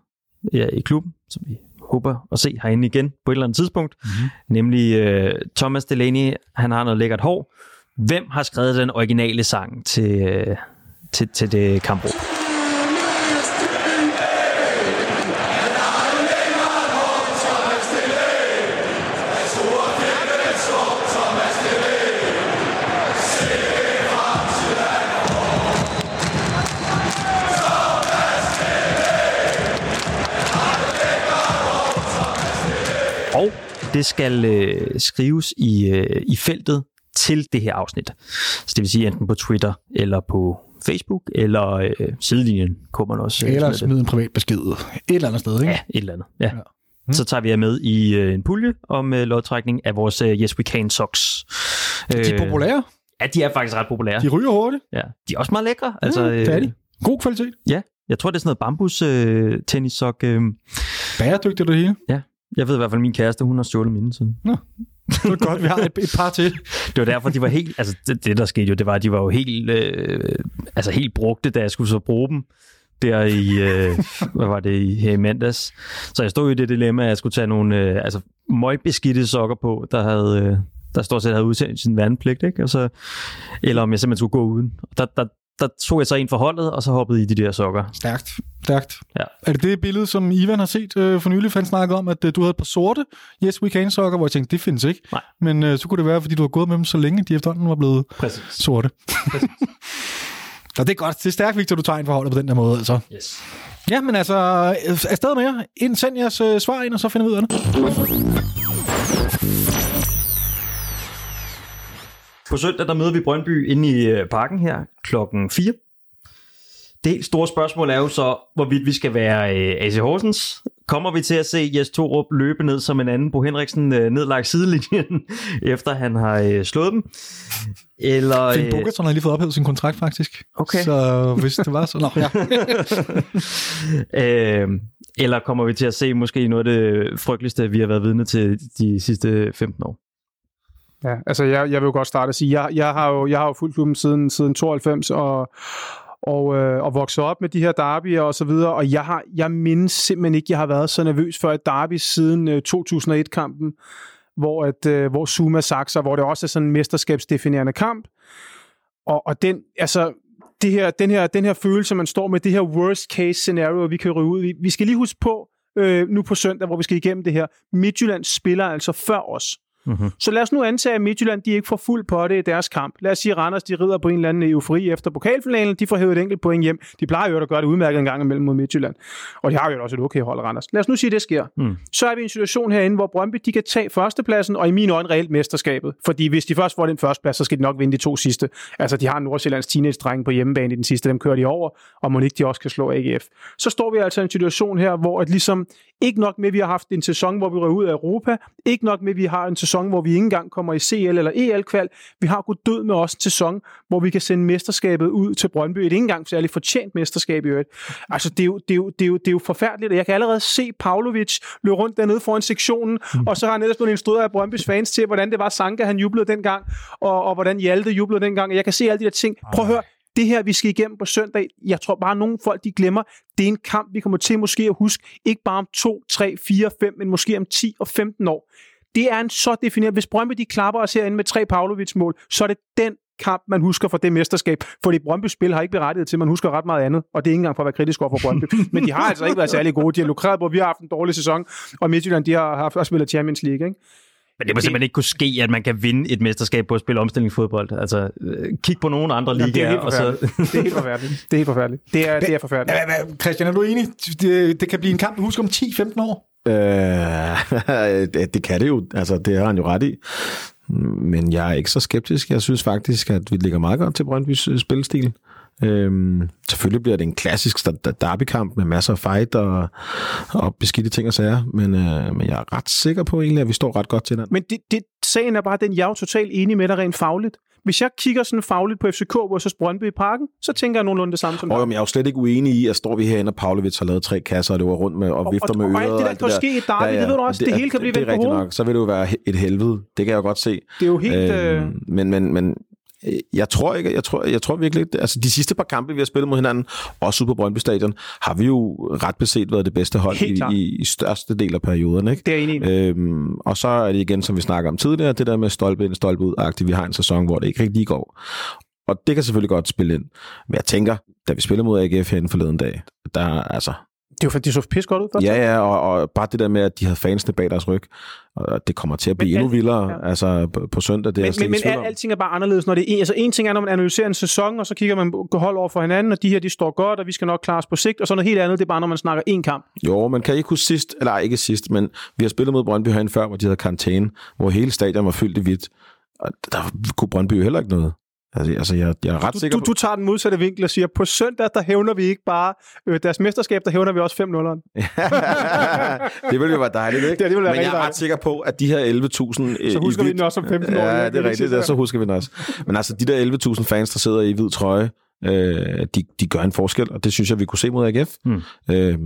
ja, i klubben, som vi håber at se herinde igen på et eller andet tidspunkt, mm-hmm. nemlig øh, Thomas Delaney. Han har noget lækkert hår. Hvem har skrevet den originale sang til, øh, til, til det kampråb? Det skal øh, skrives i, øh, i feltet til det her afsnit. Så det vil sige enten på Twitter eller på Facebook, eller øh, sidelinjen kunne man også. Øh, eller smide en privat besked et eller andet sted, ikke? Ja, et eller andet. Ja. ja. Hmm. Så tager vi jer med i øh, en pulje om øh, lodtrækning af vores øh, Yes We Can socks. De er populære. Ja, de er faktisk ret populære. De ryger hurtigt. Ja, de er også meget lækre. Altså, mm, det er de. God kvalitet. Ja, jeg tror, det er sådan noget bambus øh, tennissok. Øh. Bæredygtigt det hele. Ja, jeg ved i hvert fald, at min kæreste, hun har stjålet mine siden. Nå. Det er godt, vi har et, et par til. det var derfor, de var helt... Altså, det, det der skete jo, det var, at de var jo helt, øh, altså helt brugte, da jeg skulle så bruge dem der i, øh, hvad var det, i, her i mandags. Så jeg stod i det dilemma, at jeg skulle tage nogle øh, altså, møgbeskidte sokker på, der havde... Øh, der stort set havde udsendt sin vandpligt, ikke? Og så, eller om jeg simpelthen skulle gå uden. Der, der, der tog jeg så en for holdet, og så hoppede i de der sokker. Stærkt. Stærkt. Ja. Er det det billede, som Ivan har set øh, for nylig, han snakkede om, at øh, du havde et par sorte Yes We Can sokker, hvor jeg tænkte, det findes ikke. Nej. Men øh, så kunne det være, fordi du har gået med dem så længe, de efterhånden var blevet Præcis. sorte. Præcis. så det er godt. Det er stærkt, Victor, du tager en for holdet på den der måde. Altså. Yes. Ja, men altså, afsted med jer. Ind, send jeres øh, svar ind, og så finder vi ud af det. På søndag, der møder vi Brøndby inde i øh, parken her klokken 4. Det store spørgsmål er jo så, hvorvidt vi skal være øh, AC Horsens. Kommer vi til at se Jes Torup løbe ned som en anden Bo Henriksen øh, nedlagt sidelinjen, efter han har øh, slået dem? Eller, Finn Bogerson har lige fået ophævet sin kontrakt, faktisk. Okay. Så hvis det var så... Nå, ja. øh, Eller kommer vi til at se måske noget af det frygteligste, vi har været vidne til de sidste 15 år? Ja, altså jeg, jeg vil jo godt starte at sige, jeg, jeg har jo, jeg har jo fulgt klubben siden, siden 92, og, og, øh, og vokset op med de her derbyer og så videre, og jeg, har, jeg mindes simpelthen ikke, jeg har været så nervøs for et derby siden øh, 2001-kampen, hvor, at, øh, hvor Zuma sakser, hvor det også er sådan en mesterskabsdefinerende kamp, og, og den, altså, det her, den, her, den her følelse, man står med, det her worst case scenario, vi kan ryge ud. Vi, vi skal lige huske på, øh, nu på søndag, hvor vi skal igennem det her, Midtjylland spiller altså før os. Mm-hmm. Så lad os nu antage, at Midtjylland de ikke får fuld på det i deres kamp. Lad os sige, at Randers de rider på en eller anden eufori efter pokalfinalen. De får hævet et enkelt point hjem. De plejer jo at gøre det udmærket en gang imellem mod Midtjylland. Og de har jo også et okay hold, Randers. Lad os nu sige, at det sker. Mm. Så er vi i en situation herinde, hvor Brøndby de kan tage førstepladsen, og i min øjne reelt mesterskabet. Fordi hvis de først får den førsteplads, så skal de nok vinde de to sidste. Altså, de har Nordsjællands teenage på hjemmebane i den sidste. Dem kører de over, og må ikke de også kan slå AGF. Så står vi altså i en situation her, hvor at ligesom ikke nok med, at vi har haft en sæson, hvor vi rører ud af Europa. Ikke nok med, at vi har en sæson, hvor vi ikke engang kommer i CL eller EL-kval. Vi har gået død med også en sæson, hvor vi kan sende mesterskabet ud til Brøndby. Et ikke engang særligt fortjent mesterskab i øvrigt. Altså, det er, jo, det, er jo, det, er jo, det er jo forfærdeligt, jeg kan allerede se Pavlovic løbe rundt dernede foran sektionen, mm. og så har han ellers blevet instrueret af Brøndbys fans til, hvordan det var Sanka, han jublede dengang, og, og hvordan Hjalte jublede dengang. Jeg kan se alle de der ting. Prøv at høre, det her, vi skal igennem på søndag, jeg tror bare, at nogle folk de glemmer, det er en kamp, vi kommer til måske at huske, ikke bare om 2, 3, 4, 5, men måske om 10 og 15 år. Det er en så defineret. Hvis Brøndby de klapper os herinde med tre Pavlovic-mål, så er det den kamp, man husker for det mesterskab. Fordi Brøndby spil har ikke berettiget til, man husker ret meget andet. Og det er ikke engang for at være kritisk over for Brøndby. Men de har altså ikke været særlig gode. De har lukreret på, at vi har haft en dårlig sæson, og Midtjylland de har, haft, har spillet Champions League. Ikke? Men det må simpelthen ikke kunne ske, at man kan vinde et mesterskab på at spille omstillingsfodbold. Altså, øh, kig på nogle andre ligaer. det er helt. Og så... det er helt forfærdeligt. Det er helt forfærdeligt. Det er, det er forfærdeligt. Christian, er du enig? Det, det kan blive en kamp, du husker om 10-15 år? Øh, det, det kan det jo. Altså, det har han jo ret i. Men jeg er ikke så skeptisk. Jeg synes faktisk, at vi ligger meget godt til Brøndbys øh, spilstil. Øhm, selvfølgelig bliver det en klassisk derbykamp med masser af fight og, og beskidte ting og sager, men, øh, men jeg er ret sikker på egentlig, at vi står ret godt til den. Men det, det, sagen er bare den, jeg er jo totalt enig med dig rent fagligt. Hvis jeg kigger sådan fagligt på FCK versus Brøndby i parken, så tænker jeg nogenlunde det samme som dig. men jeg er jo slet ikke uenig i, at står vi herinde, og Pavlovic har lavet tre kasser, og det var rundt med og vifter og, med øret. Og alt det der kan ske i derby, ja, ja, det ved du også, det, det hele kan blive vendt på hovedet. Det nok, så vil det jo være et helvede. Det kan jeg jo godt se. Det er jo helt... Øh... Men, men, men jeg tror ikke, jeg tror, jeg tror virkelig, altså de sidste par kampe, vi har spillet mod hinanden, også ude på Brøndby Stadion, har vi jo ret beset været det bedste hold i, i, i, største del af perioden. Ikke? Det er enig. Øhm, og så er det igen, som vi snakker om tidligere, det der med stolpe ind, stolpe ud Vi har en sæson, hvor det ikke rigtig går. Og det kan selvfølgelig godt spille ind. Men jeg tænker, da vi spillede mod AGF herinde forleden dag, der altså, det var fordi, de så pis godt ud. Først. Ja, ja, og, og bare det der med, at de havde fansene bag deres ryg, og det kommer til at blive men, endnu vildere ja. altså, på, på søndag. Det men, er men, men alting er bare anderledes, når det er altså en ting er, når man analyserer en sæson, og så kigger man hold over for hinanden, og de her, de står godt, og vi skal nok klare os på sigt, og så noget helt andet, det er bare, når man snakker en kamp. Jo, man kan ikke huske sidst, eller ikke sidst, men vi har spillet mod Brøndby herinde før, hvor de havde karantæne, hvor hele stadion var fyldt i hvidt, og der kunne Brøndby heller ikke noget. Altså, altså jeg, jeg er ret du, sikker du, du tager den modsatte vinkel og siger, på søndag, der hævner vi ikke bare øh, deres mesterskab, der hævner vi også 5 0 Det ville jo være dejligt, ikke? Det, det Men jeg er ret sikker på, at de her 11.000... Øh, så husker vi den også om 15 år. Ja, det er rigtigt, det, så husker vi den også. Men altså, de der 11.000 fans, der sidder i hvid trøje, øh, de, de gør en forskel, og det synes jeg, vi kunne se mod AGF. Mm. Øh,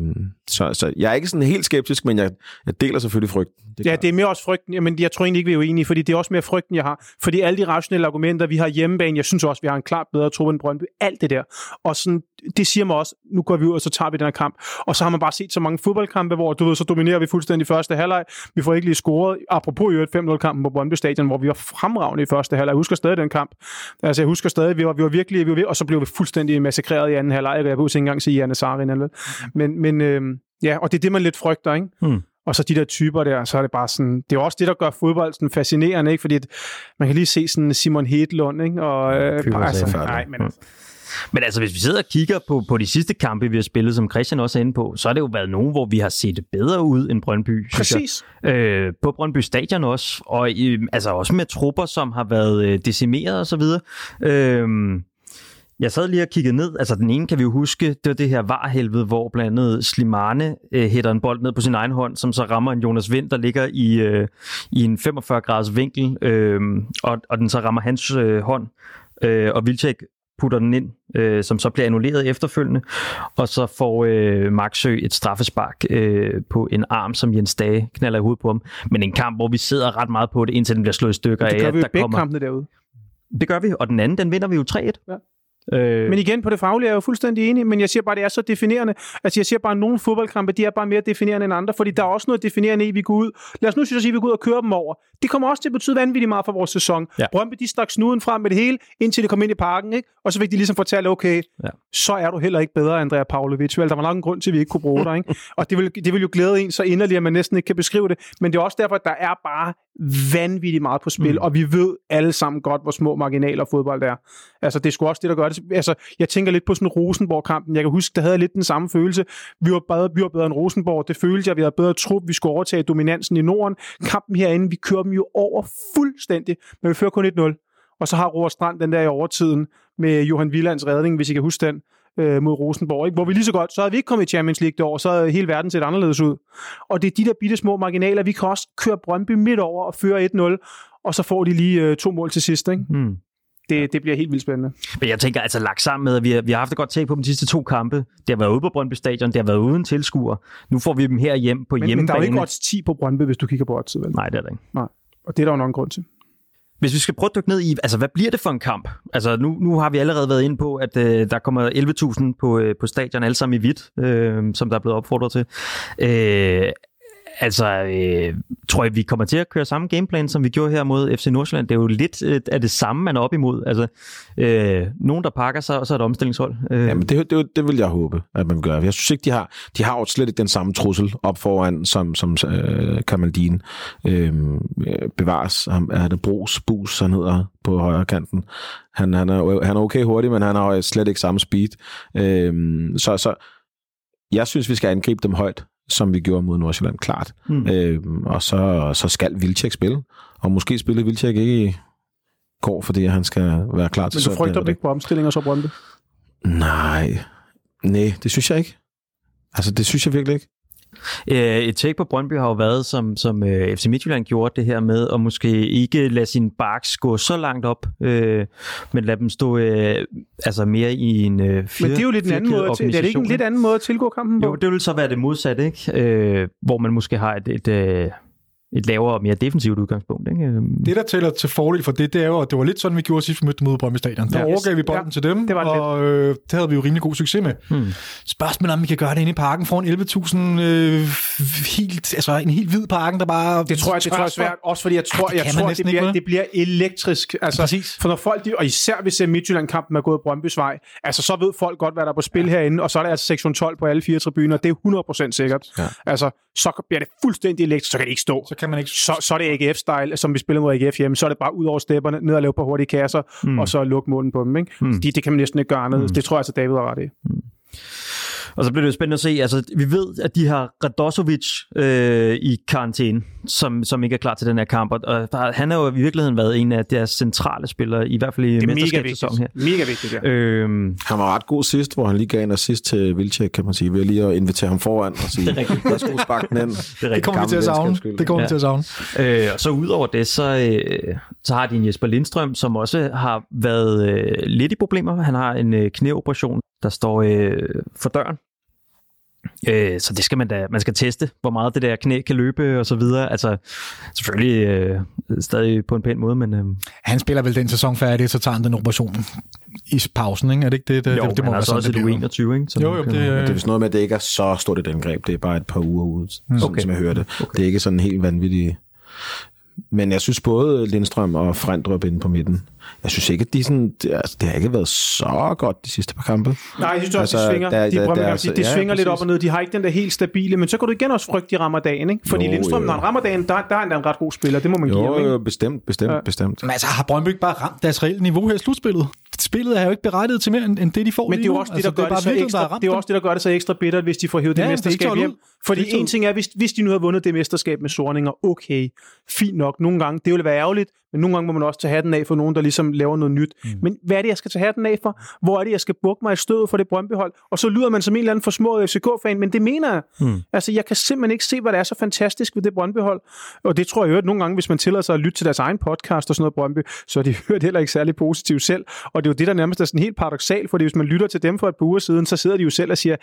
så, så jeg er ikke sådan helt skeptisk, men jeg, jeg deler selvfølgelig frygten. Det ja, det er mere også frygten, men jeg tror egentlig ikke, vi er uenige, fordi det er også mere frygten, jeg har. Fordi alle de rationelle argumenter, vi har hjemmebane, jeg synes også, vi har en klart bedre tro end Brøndby. Alt det der. Og sådan, det siger mig også, nu går vi ud, og så tager vi den her kamp. Og så har man bare set så mange fodboldkampe, hvor du ved, så dominerer vi fuldstændig første halvleg. Vi får ikke lige scoret. Apropos i 5-0-kampen på Brøndby Stadion, hvor vi var fremragende i første halvleg. Jeg husker stadig den kamp. Altså, jeg husker stadig, vi var, vi var virkelig, vi var, og så blev vi fuldstændig massakreret i anden halvleg. Jeg kunne ikke engang sige Janne Sarin. Eller. Men, men øh, ja, og det er det, man lidt frygter, ikke? Hmm. Og så de der typer der, så er det bare sådan, det er også det, der gør fodbold sådan fascinerende, ikke? Fordi man kan lige se sådan Simon Hedlund, ikke? Og, øh, ja, altså, nej, men, men altså, hvis vi sidder og kigger på, på de sidste kampe, vi har spillet, som Christian også er inde på, så har det jo været nogen, hvor vi har set bedre ud end Brøndby. Præcis. Øh, på Brøndby Stadion også, og i, altså også med trupper, som har været øh, decimeret og så videre. Øh, jeg sad lige og kiggede ned. Altså, den ene kan vi jo huske, det var det her varhelvede, hvor blandt andet Slimane øh, hætter en bold ned på sin egen hånd, som så rammer en Jonas Vind, der ligger i, øh, i en 45 graders vinkel, øh, og, og den så rammer hans øh, hånd. Øh, og Vilcek putter den ind, øh, som så bliver annulleret efterfølgende, og så får øh, Maxø et straffespark øh, på en arm, som Jens Dage knaller i hovedet på ham. Men en kamp, hvor vi sidder ret meget på det, indtil den bliver slået i stykker Det gør af, vi jo der kommer... kampene derude. Det gør vi, og den anden, den vinder vi jo 3-1. Ja. Øh, Men igen, på det faglige er jeg jo fuldstændig enig, men jeg siger bare, det er så definerende. Altså, jeg siger bare, at nogle fodboldkampe, de er bare mere definerende end andre, fordi der er også noget definerende i, at vi går ud. Lad os nu sige, at vi går ud og kører dem over. Det kommer også til at betyde vanvittigt meget for vores sæson. Ja. Brøndby, de stak snuden frem med det hele, indtil de kom ind i parken, ikke? Og så fik de ligesom fortalt, okay, Ja. så er du heller ikke bedre, Andrea Pavlovic. Vel, der var nok en grund til, at vi ikke kunne bruge dig, ikke? Og det vil, det vil jo glæde en så inderligt, at man næsten ikke kan beskrive det. Men det er også derfor, at der er bare vanvittigt meget på spil, mm. og vi ved alle sammen godt, hvor små marginaler fodbold er. Altså, det er sgu også det, der gør det. Altså, jeg tænker lidt på sådan Rosenborg-kampen. Jeg kan huske, der havde jeg lidt den samme følelse. Vi var bedre, vi var bedre end Rosenborg. Det følte jeg, vi havde bedre trup. Vi skulle overtage dominansen i Norden. Kampen herinde, vi kører dem jo over fuldstændig, men vi fører kun 1-0. Og så har Roar Strand den der i overtiden med Johan Villands redning, hvis I kan huske den, øh, mod Rosenborg. Ikke? Hvor vi lige så godt, så havde vi ikke kommet i Champions League det år, så havde hele verden set anderledes ud. Og det er de der bitte små marginaler. Vi kan også køre Brøndby midt over og føre 1-0, og så får de lige øh, to mål til sidst. Ikke? Mm. Det, det bliver helt vildt spændende. Men jeg tænker, altså lagt sammen med, at vi har, vi har haft et godt tag på de sidste to kampe. Det har været ude på Brøndby Stadion, det har været uden tilskuer. Nu får vi dem her hjem på Men, men der hjemmebane. er jo ikke odds 10 på Brøndby, hvis du kigger på odds, vel? Nej, det er der ikke. Og det er der jo nok en grund til. Hvis vi skal prøve at dykke ned i, altså hvad bliver det for en kamp? Altså nu, nu har vi allerede været inde på, at øh, der kommer 11.000 på, øh, på stadion, alle sammen i hvidt, øh, som der er blevet opfordret til. Øh, altså, øh, tror jeg, vi kommer til at køre samme gameplan, som vi gjorde her mod FC Nordsjælland. Det er jo lidt øh, af det samme, man er op imod. Altså, øh, nogen, der pakker sig, og så er et omstillingshold. Øh, Jamen, det, det, det vil jeg håbe, at man gør. Jeg synes ikke, de har, de har jo slet ikke den samme trussel op foran, som, som øh, Kamaldin øh, bevares. Han, er det Bros Bus, han hedder på højre kanten. Han, han, er, han er okay hurtig, men han har slet ikke samme speed. Øh, så, så jeg synes, vi skal angribe dem højt, som vi gjorde mod Nordsjælland, klart. Mm. Øh, og så, så skal Vilcek spille. Og måske spille Vilcek ikke i går, fordi han skal være klar til Men du frygter det- ikke på omstillinger så Brøndby? Nej. Nej, det synes jeg ikke. Altså, det synes jeg virkelig ikke. Øh, et take på Brøndby har jo været, som, som øh, FC Midtjylland gjorde det her med, at måske ikke lade sin baks gå så langt op, øh, men lade dem stå øh, altså mere i en øh, fire, Men det er jo lidt en anden måde. Til- er det ikke en lidt anden måde at tilgå kampen på? Jo, det vil så være det modsatte, ikke? Øh, hvor man måske har et, et, øh, et lavere og mere defensivt udgangspunkt. Ikke? Øh, Det, der tæller til fordel for det, det er jo, at det var lidt sådan, vi gjorde sidst, vi mødte dem ude på Brøndby Stadion. Der Ja. overgav vi bolden Ja, til dem, det var det og øh, det havde vi jo rimelig god succes med. Hmm. Spørgsmålet er, om vi kan gøre det inde i parken foran 11.000 øh, helt, altså en helt hvid parken, der bare... Det tror jeg, det tror jeg er svært, også fordi jeg tror, det jeg tror det, bliver, det bliver elektrisk. Altså, Præcis. For når folk, de, og især hvis Midtjylland-kampen er gået Brøndbys vej, altså så ved folk godt, hvad der er på spil ja. herinde, og så er der altså sektion 12 på alle fire tribuner. Det er 100% sikkert. Ja. Altså, så bliver det fuldstændig elektrisk, så kan det ikke stå. Så kan man ikke... Så, så er det AGF-style, som vi spiller mod AGF hjemme. Så er det bare ud over stepperne, ned og lave på hurtige kasser, mm. og så lukke munden på dem. Ikke? Mm. De, det kan man næsten ikke gøre andet. Mm. Det tror jeg altså, David har ret i. Og så bliver det jo spændende at se, altså vi ved, at de har Radosovic øh, i karantæne, som, som ikke er klar til den her kamp, og der, han har jo i virkeligheden været en af deres centrale spillere, i hvert fald i er mesterskabssæsonen her. Mega vigtigt, ja. Øhm, Han var ret god sidst, hvor han lige gav en assist til Vilcek, kan man sige, ved lige at invitere ham foran og sige, der skulle sparke den ind. det Det kommer vi til at savne. Det kommer Ja. til at savne. Øh, og så udover det, så, øh, så har de en Jesper Lindstrøm, som også har været øh, lidt i problemer. Han har en øh, knæoperation, der står øh, for døren. Øh, så det skal man da, man skal teste, hvor meget det der knæ kan løbe og så videre. Altså selvfølgelig øh, stadig på en pæn måde, men øh, Han spiller vel den sæson færdig, så tager han den operation i pausen, ikke? Er det ikke det? det, jo, det, det han har være så sådan, også et det bliver. U21, ikke? Så Jo, jo, kan- det, Men øh, det er vist noget med, at det ikke er så stort et angreb. Det er bare et par uger ude, sådan Okay. som jeg hørte. Det er ikke sådan helt vanvittigt. Men jeg synes både Lindstrøm og Frendrup inde på midten, jeg synes ikke, at de sådan, det, altså, det har ikke været så godt de sidste par kampe. Nej, jeg synes også, Altså, de svinger, der- de, der- der er de, altså- de ja, svinger lidt præcis. op og ned. De har ikke den der helt stabile, men så kan du igen også frygte, de rammer dagen, ikke? Fordi Jo, Lindstrøm, jo. når han rammer dagen, der, der er han en ret god spiller. Det må man give ham, Jo, ikke? jo, bestemt, bestemt, Ja. ja. bestemt. Men altså, har Brøndby ikke bare ramt deres reelle niveau her i slutspillet? Spillet er jo ikke berettiget til mere, end end det, de får Men det lige er jo nu. også det, Altså, der gør er det, bare så har ekstra, det er også det, der gør det så ekstra bittert, hvis de får hævet Ja, det det er mesterskab tolv hjem. ud. Fordi Det en ting er, hvis, hvis de nu havde vundet det mesterskab med Sorninger, okay, fint nok. Nogle gange, det ville være ærgerligt, men nogle gange må man også tage hatten af for nogen, der ligesom laver noget nyt. Mm. Men hvad er det, jeg skal tage hatten af for? Hvor er det, jeg skal bukke mig i stødet for det Brøndby-hold? Og så lyder man som en eller anden forsmået FCK-fan, men det mener jeg. Mm. Altså, jeg kan simpelthen ikke se, hvad der er så fantastisk ved det Brøndby-hold. Og det tror jeg hørt nogle gange, hvis man tillader sig at lytte til deres egen podcast og sådan noget Brøndby, så har de hørt heller ikke særlig positivt selv. Og det er jo det, der nærmest er sådan helt paradoxalt, fordi hvis man lytter til dem for et par uger siden, så sidder de jo selv og siger,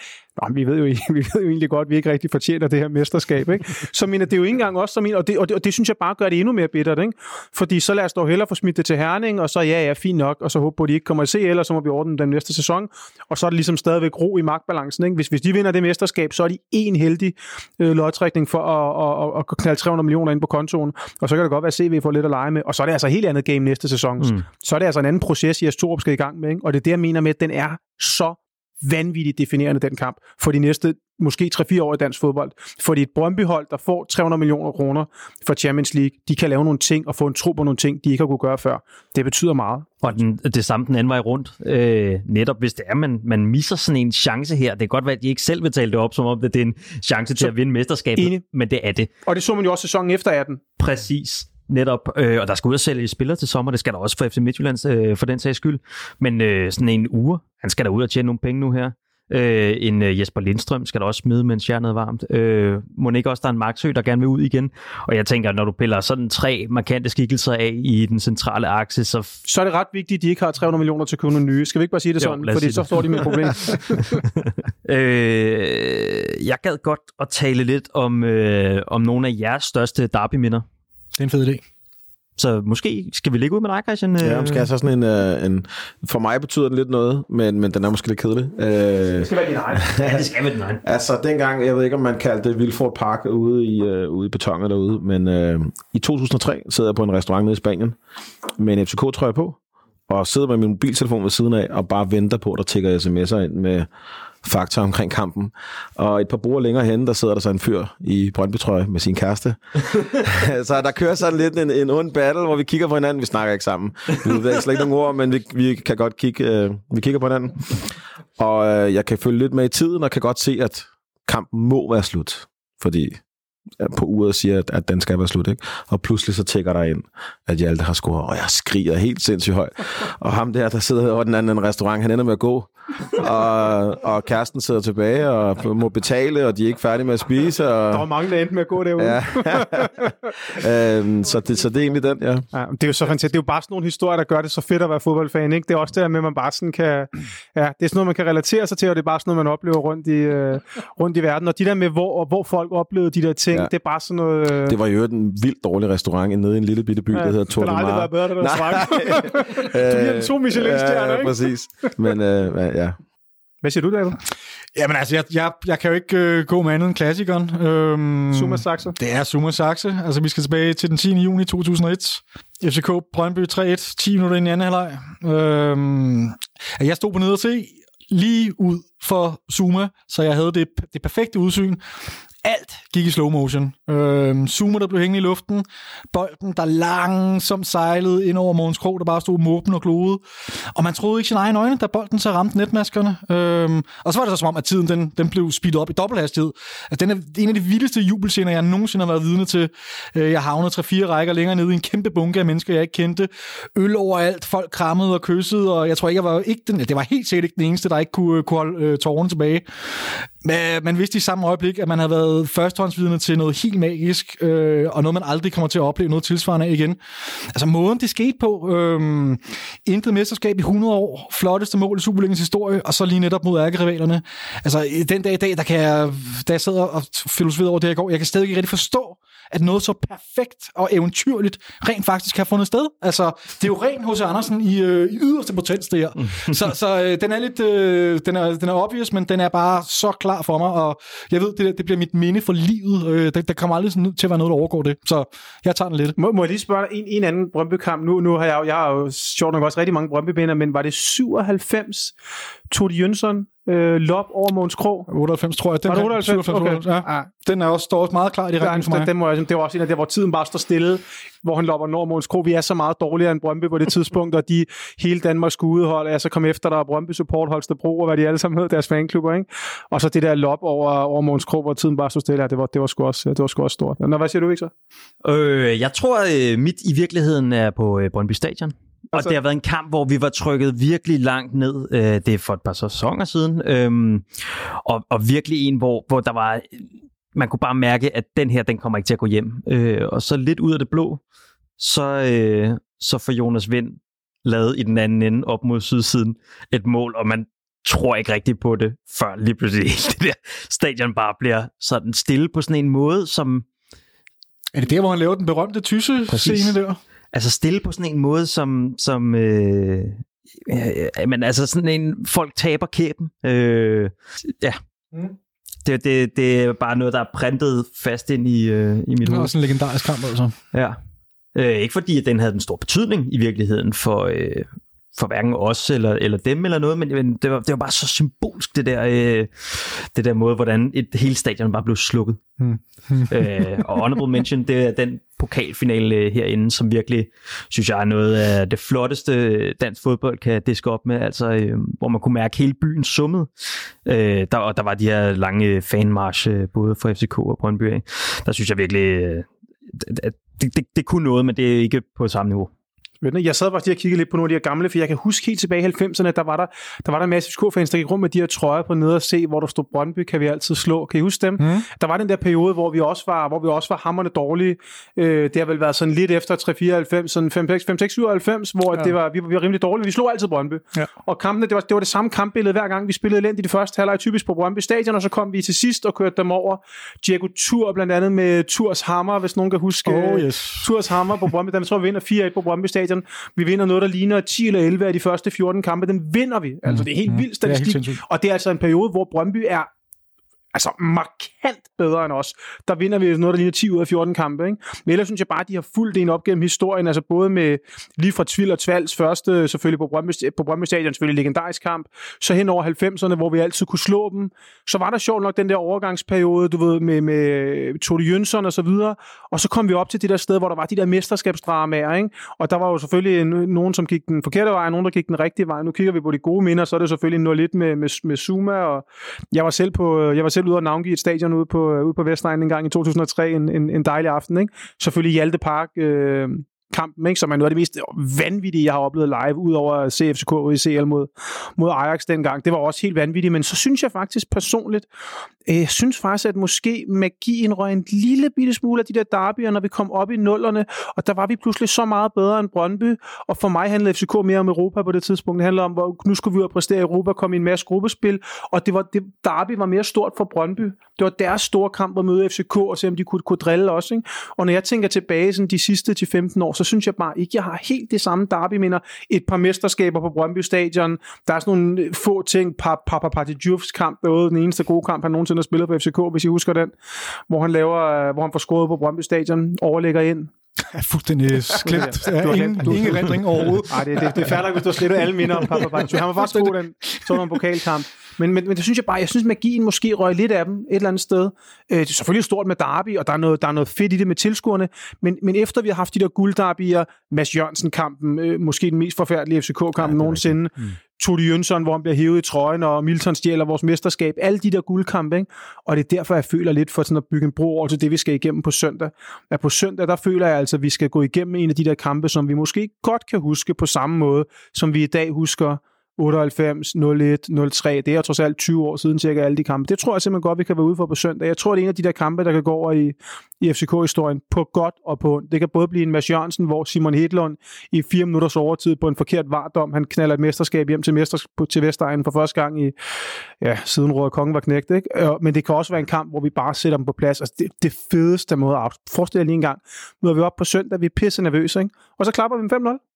Nå, vi ved jo, vi ved jo egentlig godt, at vi ikke rigtig fortjener det her mesterskab. Ikke? Så mener, det er jo ikke engang også, som en, og, det, og, det, og det synes jeg bare gør det endnu mere bittert. Ikke? Fordi så lad os dog hellere få smidt det til Herning, og så ja, ja, fint nok, og så håber på, at de ikke kommer i CL, og så må vi ordne den næste sæson. Og så er det ligesom stadigvæk ro i magtbalancen. Ikke? Hvis, hvis de vinder det mesterskab, så er de en heldig øh, lodtrækning for at, at, at, at knalde 300 millioner ind på kontoen, og så kan det godt være, at CV får lidt at lege med, og så er det altså et helt andet game næste sæson. Mm. Så er det altså en anden proces, Jes Torup skal i gang med, ikke? og det er det, jeg mener med, at den er så vanvittigt definerende, den kamp, for de næste måske 3-4 år i dansk fodbold. Fordi et Brøndby-hold, der får 300 millioner kroner for Champions League, de kan lave nogle ting og få en tro på nogle ting, de ikke har kunne gøre før. Det betyder meget. Og den, det samme den anden vej rundt. Øh, netop hvis det er, man, man misser sådan en chance her. Det kan godt være, at de ikke selv vil tale det op, som om det er en chance til så, at vinde mesterskabet, enig. men det er det. Og det så man jo også sæsonen efter 18. Præcis netop, øh, og der skal ud og sælge spillere til sommer, det skal der også for FC Midtjyllands øh, for den sags skyld, men øh, sådan en uge, han skal der ud og tjene nogle penge nu her. Øh, en øh, Jesper Lindstrøm skal der også smide, mens jernet er varmt. Øh, må ikke også, der er en Marksø, der gerne vil ud igen? Og jeg tænker, når du piller sådan tre markante skikkelser af i den centrale akse, så... Så er det ret vigtigt, at de ikke har 300 millioner til at købe nye. Skal vi ikke bare sige det jo, sådan? Fordi så står de med et problem. øh, jeg gad godt at tale lidt om, øh, om nogle af jeres største derby-minder. Det er en fed idé. Så måske skal vi ligge ud med dig, Christian? Ja, måske så sådan en, uh, en... For mig betyder den lidt noget, men, men den er måske lidt kedelig. Uh, det skal være din egen. ja, det skal være din egen. altså, dengang, jeg ved ikke, om man kaldte det Vilfort Park ude i, uh, ude i betonet derude, men uh, i 2003 sidder jeg på en restaurant nede i Spanien med en FCK-trøje på, og sidder med min mobiltelefon ved siden af, og bare venter på, at der tigger sms'er ind med faktor omkring kampen. Og et par bruger længere hen, der sidder der så en fyr i brøndby med sin kæreste. så der kører sådan lidt en, en ond battle, hvor vi kigger på hinanden. Vi snakker ikke sammen. Vi ved slet ikke nogen ord, men vi, vi kan godt kigge, øh, vi kigger på hinanden. Og øh, jeg kan følge lidt med i tiden, og kan godt se, at kampen må være slut. Fordi på uret siger, at, at den skal være slut. Ikke? Og pludselig så tækker der ind, at Hjalte har scoret, og jeg skriger helt sindssygt højt. Og ham der, der sidder over den anden restaurant, han ender med at gå og, og kæresten sidder tilbage og må betale, og de er ikke færdige med at spise. Og... Der var mange, der endte med at gå derude. Ja. øhm, så, det, så det er egentlig den, ja. ja. Det er jo så fantastisk. Det er jo bare sådan nogle historier, der gør det så fedt at være fodboldfan. Ikke? Det er også det med, at man bare sådan kan... Ja, det er sådan noget, man kan relatere sig til, og det er bare sådan noget, man oplever rundt i, øh, rundt i verden. Og de der med, hvor, hvor folk oplevede de der ting, ja. det er bare sådan noget... Øh... Det var jo en vildt dårlig restaurant nede i en lille bitte by, ja, der hedder Tour de Mar. Det har aldrig været bedre, det der du giver to Michelin-stjerner, ja, ikke? præcis. Men øh, ja, hvad siger du, David? Jamen altså, jeg, jeg, jeg kan jo ikke øh, gå med andet end klassikeren. Øhm, Suma Saxe. Det er Suma Saxe. Altså, vi skal tilbage til den 10. juni 2001. FCK Brøndby 3-1, 10 minutter ind i anden halvleg. Øhm, jeg stod på nede og se lige ud for Zuma, så jeg havde det, det perfekte udsyn alt gik i slow motion. Øh, zoomer, der blev hængende i luften. Bolden, der langsomt sejlede ind over Måns Krog, der bare stod måben og gloede. Og man troede ikke sin egen øjne, da bolden så ramte netmaskerne. Øh, og så var det så som om, at tiden den, den blev speedet op i dobbelthastighed. Altså, den er en af de vildeste jubelscener, jeg nogensinde har været vidne til. Øh, jeg havnede tre-fire rækker længere nede i en kæmpe bunke af mennesker, jeg ikke kendte. Øl overalt, folk krammede og kyssede, og jeg tror ikke, jeg var ikke den, det var helt sikkert ikke den eneste, der ikke kunne, øh, kunne holde øh, tårerne tilbage. Men man vidste i samme øjeblik, at man havde været førstehåndsvidende til noget helt magisk, øh, og noget, man aldrig kommer til at opleve noget tilsvarende af igen. Altså måden, det skete på, øh, intet mesterskab i 100 år, flotteste mål i Superligens historie, og så lige netop mod ærkerivalerne. Altså den dag i dag, der kan jeg, da jeg sidder og filosoferer over det her går, jeg kan stadig ikke rigtig forstå, at noget så perfekt og eventyrligt rent faktisk har fundet sted. Altså, det er jo rent hos Andersen i, øh, i yderste potens, det her. så så øh, den er lidt, øh, den, er, den er obvious, men den er bare så klar for mig, og jeg ved, det, det bliver mit minde for livet. Øh, der, der kommer aldrig sådan, til at være noget, der overgår det. Så jeg tager den lidt. Må, må jeg lige spørge dig en, en anden Brøndby-kamp? Nu, nu har jeg, jeg har jo sjovt nok også rigtig mange brøndby men var det 97 Tord Jønsson øh, lop over Måns Krog. 98, tror jeg. Den, var det 98? 97, okay. 98, ja. ja. Den er også, står også meget klar i det ja, for mig. Den, må jeg, det var også en af det, hvor tiden bare står stille, hvor han lopper når Måns Krog. Vi er så meget dårligere end Brøndby på det tidspunkt, og de hele Danmarks skudehold er så kom efter der Brøndby Support, Holstebro og hvad de alle sammen hed, deres fanklubber. Ikke? Og så det der lop over, over Måns Krog, hvor tiden bare stod stille, ja, det var, det var, sgu også, det var sgu også stort. Nå, hvad siger du, ikke så? Øh, jeg tror, øh, mit i virkeligheden er på øh, Brøndby Stadion. Og altså, det har været en kamp, hvor vi var trykket virkelig langt ned. Øh, det er for et par sæsoner siden. Øhm, og, og virkelig en, hvor, hvor der var... Man kunne bare mærke, at den her, den kommer ikke til at gå hjem. Øh, og så lidt ud af det blå, så, øh, så får Jonas Vind lavet i den anden ende op mod sydsiden et mål, og man tror ikke rigtigt på det, før lige pludselig det der stadion bare bliver sådan stille på sådan en måde, som... Er det der, hvor han laver den berømte tysse scene der? Altså stille på sådan en måde, som... som øh, øh, men altså sådan en... Folk taber kæben. Øh, ja. Mm. Det, det, det er bare noget, der er printet fast ind i, øh, i mit hoved. Det er også en legendarisk kamp, altså. Ja. Øh, ikke fordi, at den havde en stor betydning i virkeligheden for, øh, for hverken os eller, eller dem eller noget, men, men det, var, det var bare så symbolsk, det der, øh, det der måde, hvordan et hele stadion bare blev slukket. Hmm. øh, og honorable mention, det er den pokalfinale øh, herinde, som virkelig, synes jeg, er noget af det flotteste dansk fodbold kan diske op med, altså øh, hvor man kunne mærke hele byen summet. Øh, der, og der var de her lange fanmarsche, både for FCK og Brøndby. Der synes jeg virkelig, øh, det, det, det kunne noget, men det er ikke på samme niveau. Jeg sad faktisk lige og kiggede lidt på nogle af de her gamle, for jeg kan huske helt tilbage i 90'erne, der var der, der var der en masse FCK-fans, der gik rundt med de her trøjer på nede og se, hvor der stod Brøndby, kan vi altid slå. Kan I huske dem? Mm. Der var den der periode, hvor vi også var, hvor vi også var hammerne dårlige. Øh, det har vel været sådan lidt efter 3-94, sådan 5-6-97, hvor ja. det var, vi, var, vi var rimelig dårlige. Vi slog altid Brøndby. Ja. Og kampene, det var, det var det samme kampbillede hver gang. Vi spillede elendigt i det første halvleg, typisk på Brøndby Stadion, og så kom vi til sidst og kørte dem over. Diego Tur blandt andet med Turs Hammer, hvis nogen kan huske. Oh, yes. Turs Hammer på Brøndby, der tror vi vinder 4-1 på Brøndby Stadion. Vi vinder noget, der ligner 10 eller 11 af de første 14 kampe. Den vinder vi. Altså, det er helt mm. vild statistik. Det helt og det er altså en periode, hvor Brøndby er altså markant bedre end os. Der vinder vi noget, der ligner 10 ud af 14 kampe. Ikke? Men ellers synes jeg bare, at de har fulgt en op gennem historien, altså både med lige fra Tvil og Tvals første, selvfølgelig på Brøndby, på Brøndby Stadion, selvfølgelig legendarisk kamp, så hen over 90'erne, hvor vi altid kunne slå dem. Så var der sjovt nok den der overgangsperiode, du ved, med, med Tode Jønsson og så videre, og så kom vi op til det der sted, hvor der var de der mesterskabsdramaer, ikke? og der var jo selvfølgelig nogen, som gik den forkerte vej, og nogen, der gik den rigtige vej. Nu kigger vi på de gode minder, så er det selvfølgelig 0-1 med, med, med Zuma, og jeg var selv på, jeg var selv ude og navngive et stadion ude på, øh, ude på Vestegnen en gang i 2003, en, en, en dejlig aften. Ikke? Selvfølgelig Hjalte Park, øh, kampen, ikke? som er noget af det mest vanvittige, jeg har oplevet live, udover CFCK i CL mod, mod Ajax dengang. Det var også helt vanvittigt, men så synes jeg faktisk personligt, øh, synes faktisk, at måske magien røg en lille bitte smule af de der derbyer, når vi kom op i nullerne, og der var vi pludselig så meget bedre end Brøndby, og for mig handlede FCK mere om Europa på det tidspunkt. Det handlede om, hvor nu skulle vi ud og præstere i Europa, komme i en masse gruppespil, og det var, det, derby var mere stort for Brøndby. Det var deres store kamp at møde FCK, og se om de kunne, kunne drille os. Ikke? Og når jeg tænker tilbage sådan de sidste til 15 år, så synes jeg bare ikke, jeg har helt det samme derby minder. Et par mesterskaber på Brøndby Stadion. Der er sådan nogle øh, få ting. Papa Partijufs kamp derude, den eneste gode kamp, han nogensinde har spillet på FCK, hvis I husker den. Hvor han laver, øh, hvor han får skåret på Brøndby Stadion, overlægger ind. er fuldstændig glemt. Ja, ja, ingen, ingen, ingen rendring overhovedet. Nej, det, det, det er færdigt, hvis du slettet alle minder om Papa Partijuf. Han var faktisk god den sådan en pokalkamp. Men, men, men det synes jeg bare, jeg synes magien måske røg lidt af dem et eller andet sted. Øh, det er selvfølgelig stort med derby, og der er noget, der er noget fedt i det med tilskuerne, men, men efter vi har haft de der guldderbyer, Mads Jørgensen-kampen, øh, måske den mest forfærdelige FCK-kamp ja, nogensinde, mm. Todi Jønsson, hvor han bliver hævet i trøjen, og Milton stjæler vores mesterskab. Alle de der guldkampe, ikke? Og det er derfor, jeg føler lidt for sådan at bygge en bro over til det, vi skal igennem på søndag. At på søndag, der føler jeg altså, at vi skal gå igennem en af de der kampe, som vi måske godt kan huske på samme måde, som vi i dag husker 98, 01, 03. Det er trods alt 20 år siden cirka alle de kampe. Det tror jeg simpelthen godt, vi kan være ude for på søndag. Jeg tror, det er en af de der kampe, der kan gå over i, i FCK-historien på godt og på ondt. Det kan både blive en Mads Jørgensen, hvor Simon Hedlund i fire minutters overtid på en forkert vardom, han knaller et mesterskab hjem til, mesters, til Vestegnen for første gang i, ja, siden Rådet Kongen var knægt. Ikke? Øh, men det kan også være en kamp, hvor vi bare sætter dem på plads. Altså, det, det fedeste måde at Forestil jer lige en gang. Nu er vi op på søndag, vi er pisse nervøse, ikke? og så klapper vi 5-0.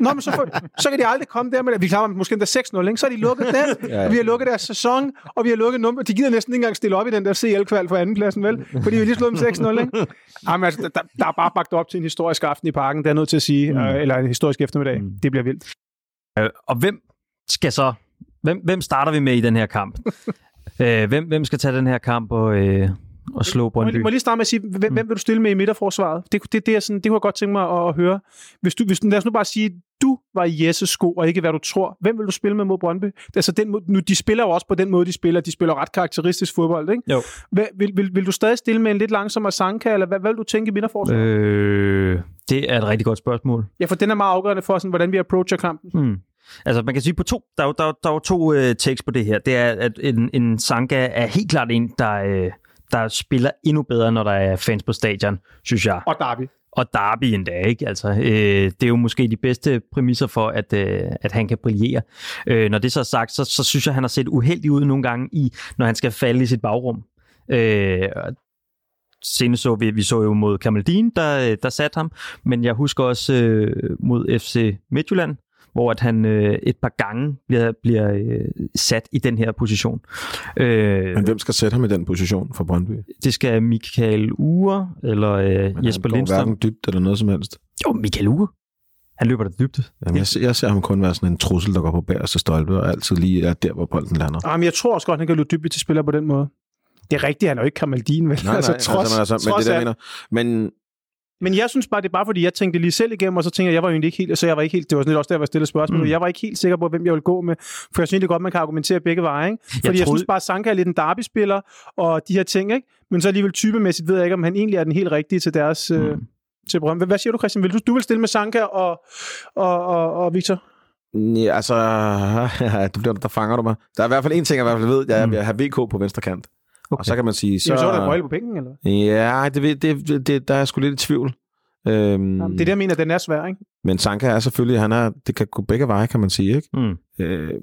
Nå, men så, for, så kan de aldrig komme der med det. Vi klarer måske endda 6-0, ikke? så er de lukket den. ja, ja. Vi har lukket deres sæson, og vi har lukket nummer. De gider næsten ikke engang stille op i den der CL-kval for andenpladsen, vel? Fordi vi lige slået dem 6-0, ikke? Jamen, altså, der, der, er bare bagt op til en historisk aften i parken, det er nødt til at sige, mm. øh, eller en historisk eftermiddag. Mm. Det bliver vildt. Øh, og hvem skal så, hvem, hvem starter vi med i den her kamp? øh, hvem, hvem skal tage den her kamp og, øh, og slå Brøndby. Må, må lige starte med at sige, hvem, mm. hvem vil du stille med i midterforsvaret? Det, det, det, er sådan, det kunne jeg godt tænke mig at, at høre. Hvis du, hvis, lad os nu bare sige, du var i Jesses sko, og ikke hvad du tror. Hvem vil du spille med mod Brøndby? Altså, den, nu, de spiller jo også på den måde, de spiller. De spiller ret karakteristisk fodbold, ikke? Jo. Hvad, vil, vil, vil, du stadig stille med en lidt langsommere Sanka, eller hvad, hvad vil du tænke i midterforsvaret? Øh, det er et rigtig godt spørgsmål. Ja, for den er meget afgørende for, sådan, hvordan vi approacher kampen. Hmm. Altså, man kan sige på to, der er der, der er to uh, takes på det her. Det er, at en, en Sanka er helt klart en, der, uh, der spiller endnu bedre, når der er fans på stadion, synes jeg. Og Derby. og Derby endda, ikke? Altså, øh, det er jo måske de bedste præmisser for, at, øh, at han kan brillere. Øh, når det så er sagt, så, så synes jeg, han har set uheldig ud nogle gange, i, når han skal falde i sit bagrum. Øh, senest så vi, vi så jo mod Kamaldin, der, der satte ham, men jeg husker også øh, mod FC Midtjylland, hvor at han øh, et par gange bliver, bliver øh, sat i den her position. Øh, Men hvem skal sætte ham i den position for Brøndby? Det skal Michael Ure eller øh, Jesper Lindstrøm. Men hverken dybt eller noget som helst. Jo, Michael Ure. Han løber da dybt. Jamen, jeg, jeg ser ham kun være sådan en trussel, der går på bæreste stolpe, og altid lige er der, hvor bolden lander. Jamen, jeg tror også godt, han kan løbe dybt til spiller på den måde. Det er rigtigt, han er jo ikke Kamaldin, vel? Nej, nej, altså, trods, altså, men, altså, men det der mener. Men men jeg synes bare, det er bare fordi, jeg tænkte lige selv igennem, og så tænkte jeg, jeg var jo egentlig ikke helt, så jeg var ikke helt, det var sådan lidt også der, jeg stille spørgsmål, mm. jeg var ikke helt sikker på, hvem jeg ville gå med, for jeg synes egentlig godt, man kan argumentere begge veje, ikke? Fordi jeg, troede... jeg synes bare, Sanka er lidt en derby-spiller, og de her ting, ikke? Men så alligevel typemæssigt ved jeg ikke, om han egentlig er den helt rigtige til deres, øh, mm. øh, til Brøm. Hvad siger du, Christian? Vil du, du vil stille med Sanka og, og, og, og Victor? Ja, altså, ja, der, der fanger du mig. Der er i hvert fald en ting, jeg i hvert fald ved, jeg, jeg mm. har VK på venstre kant. Okay. Og så kan man sige... Så, Jamen, så er der på penge, eller? Ja, det, det, det, der er sgu lidt i tvivl. Øhm, Jamen, det er det, jeg mener, den er svær, ikke? Men Sanka er selvfølgelig, han er, det kan gå begge veje, kan man sige, ikke? Mm. Øh,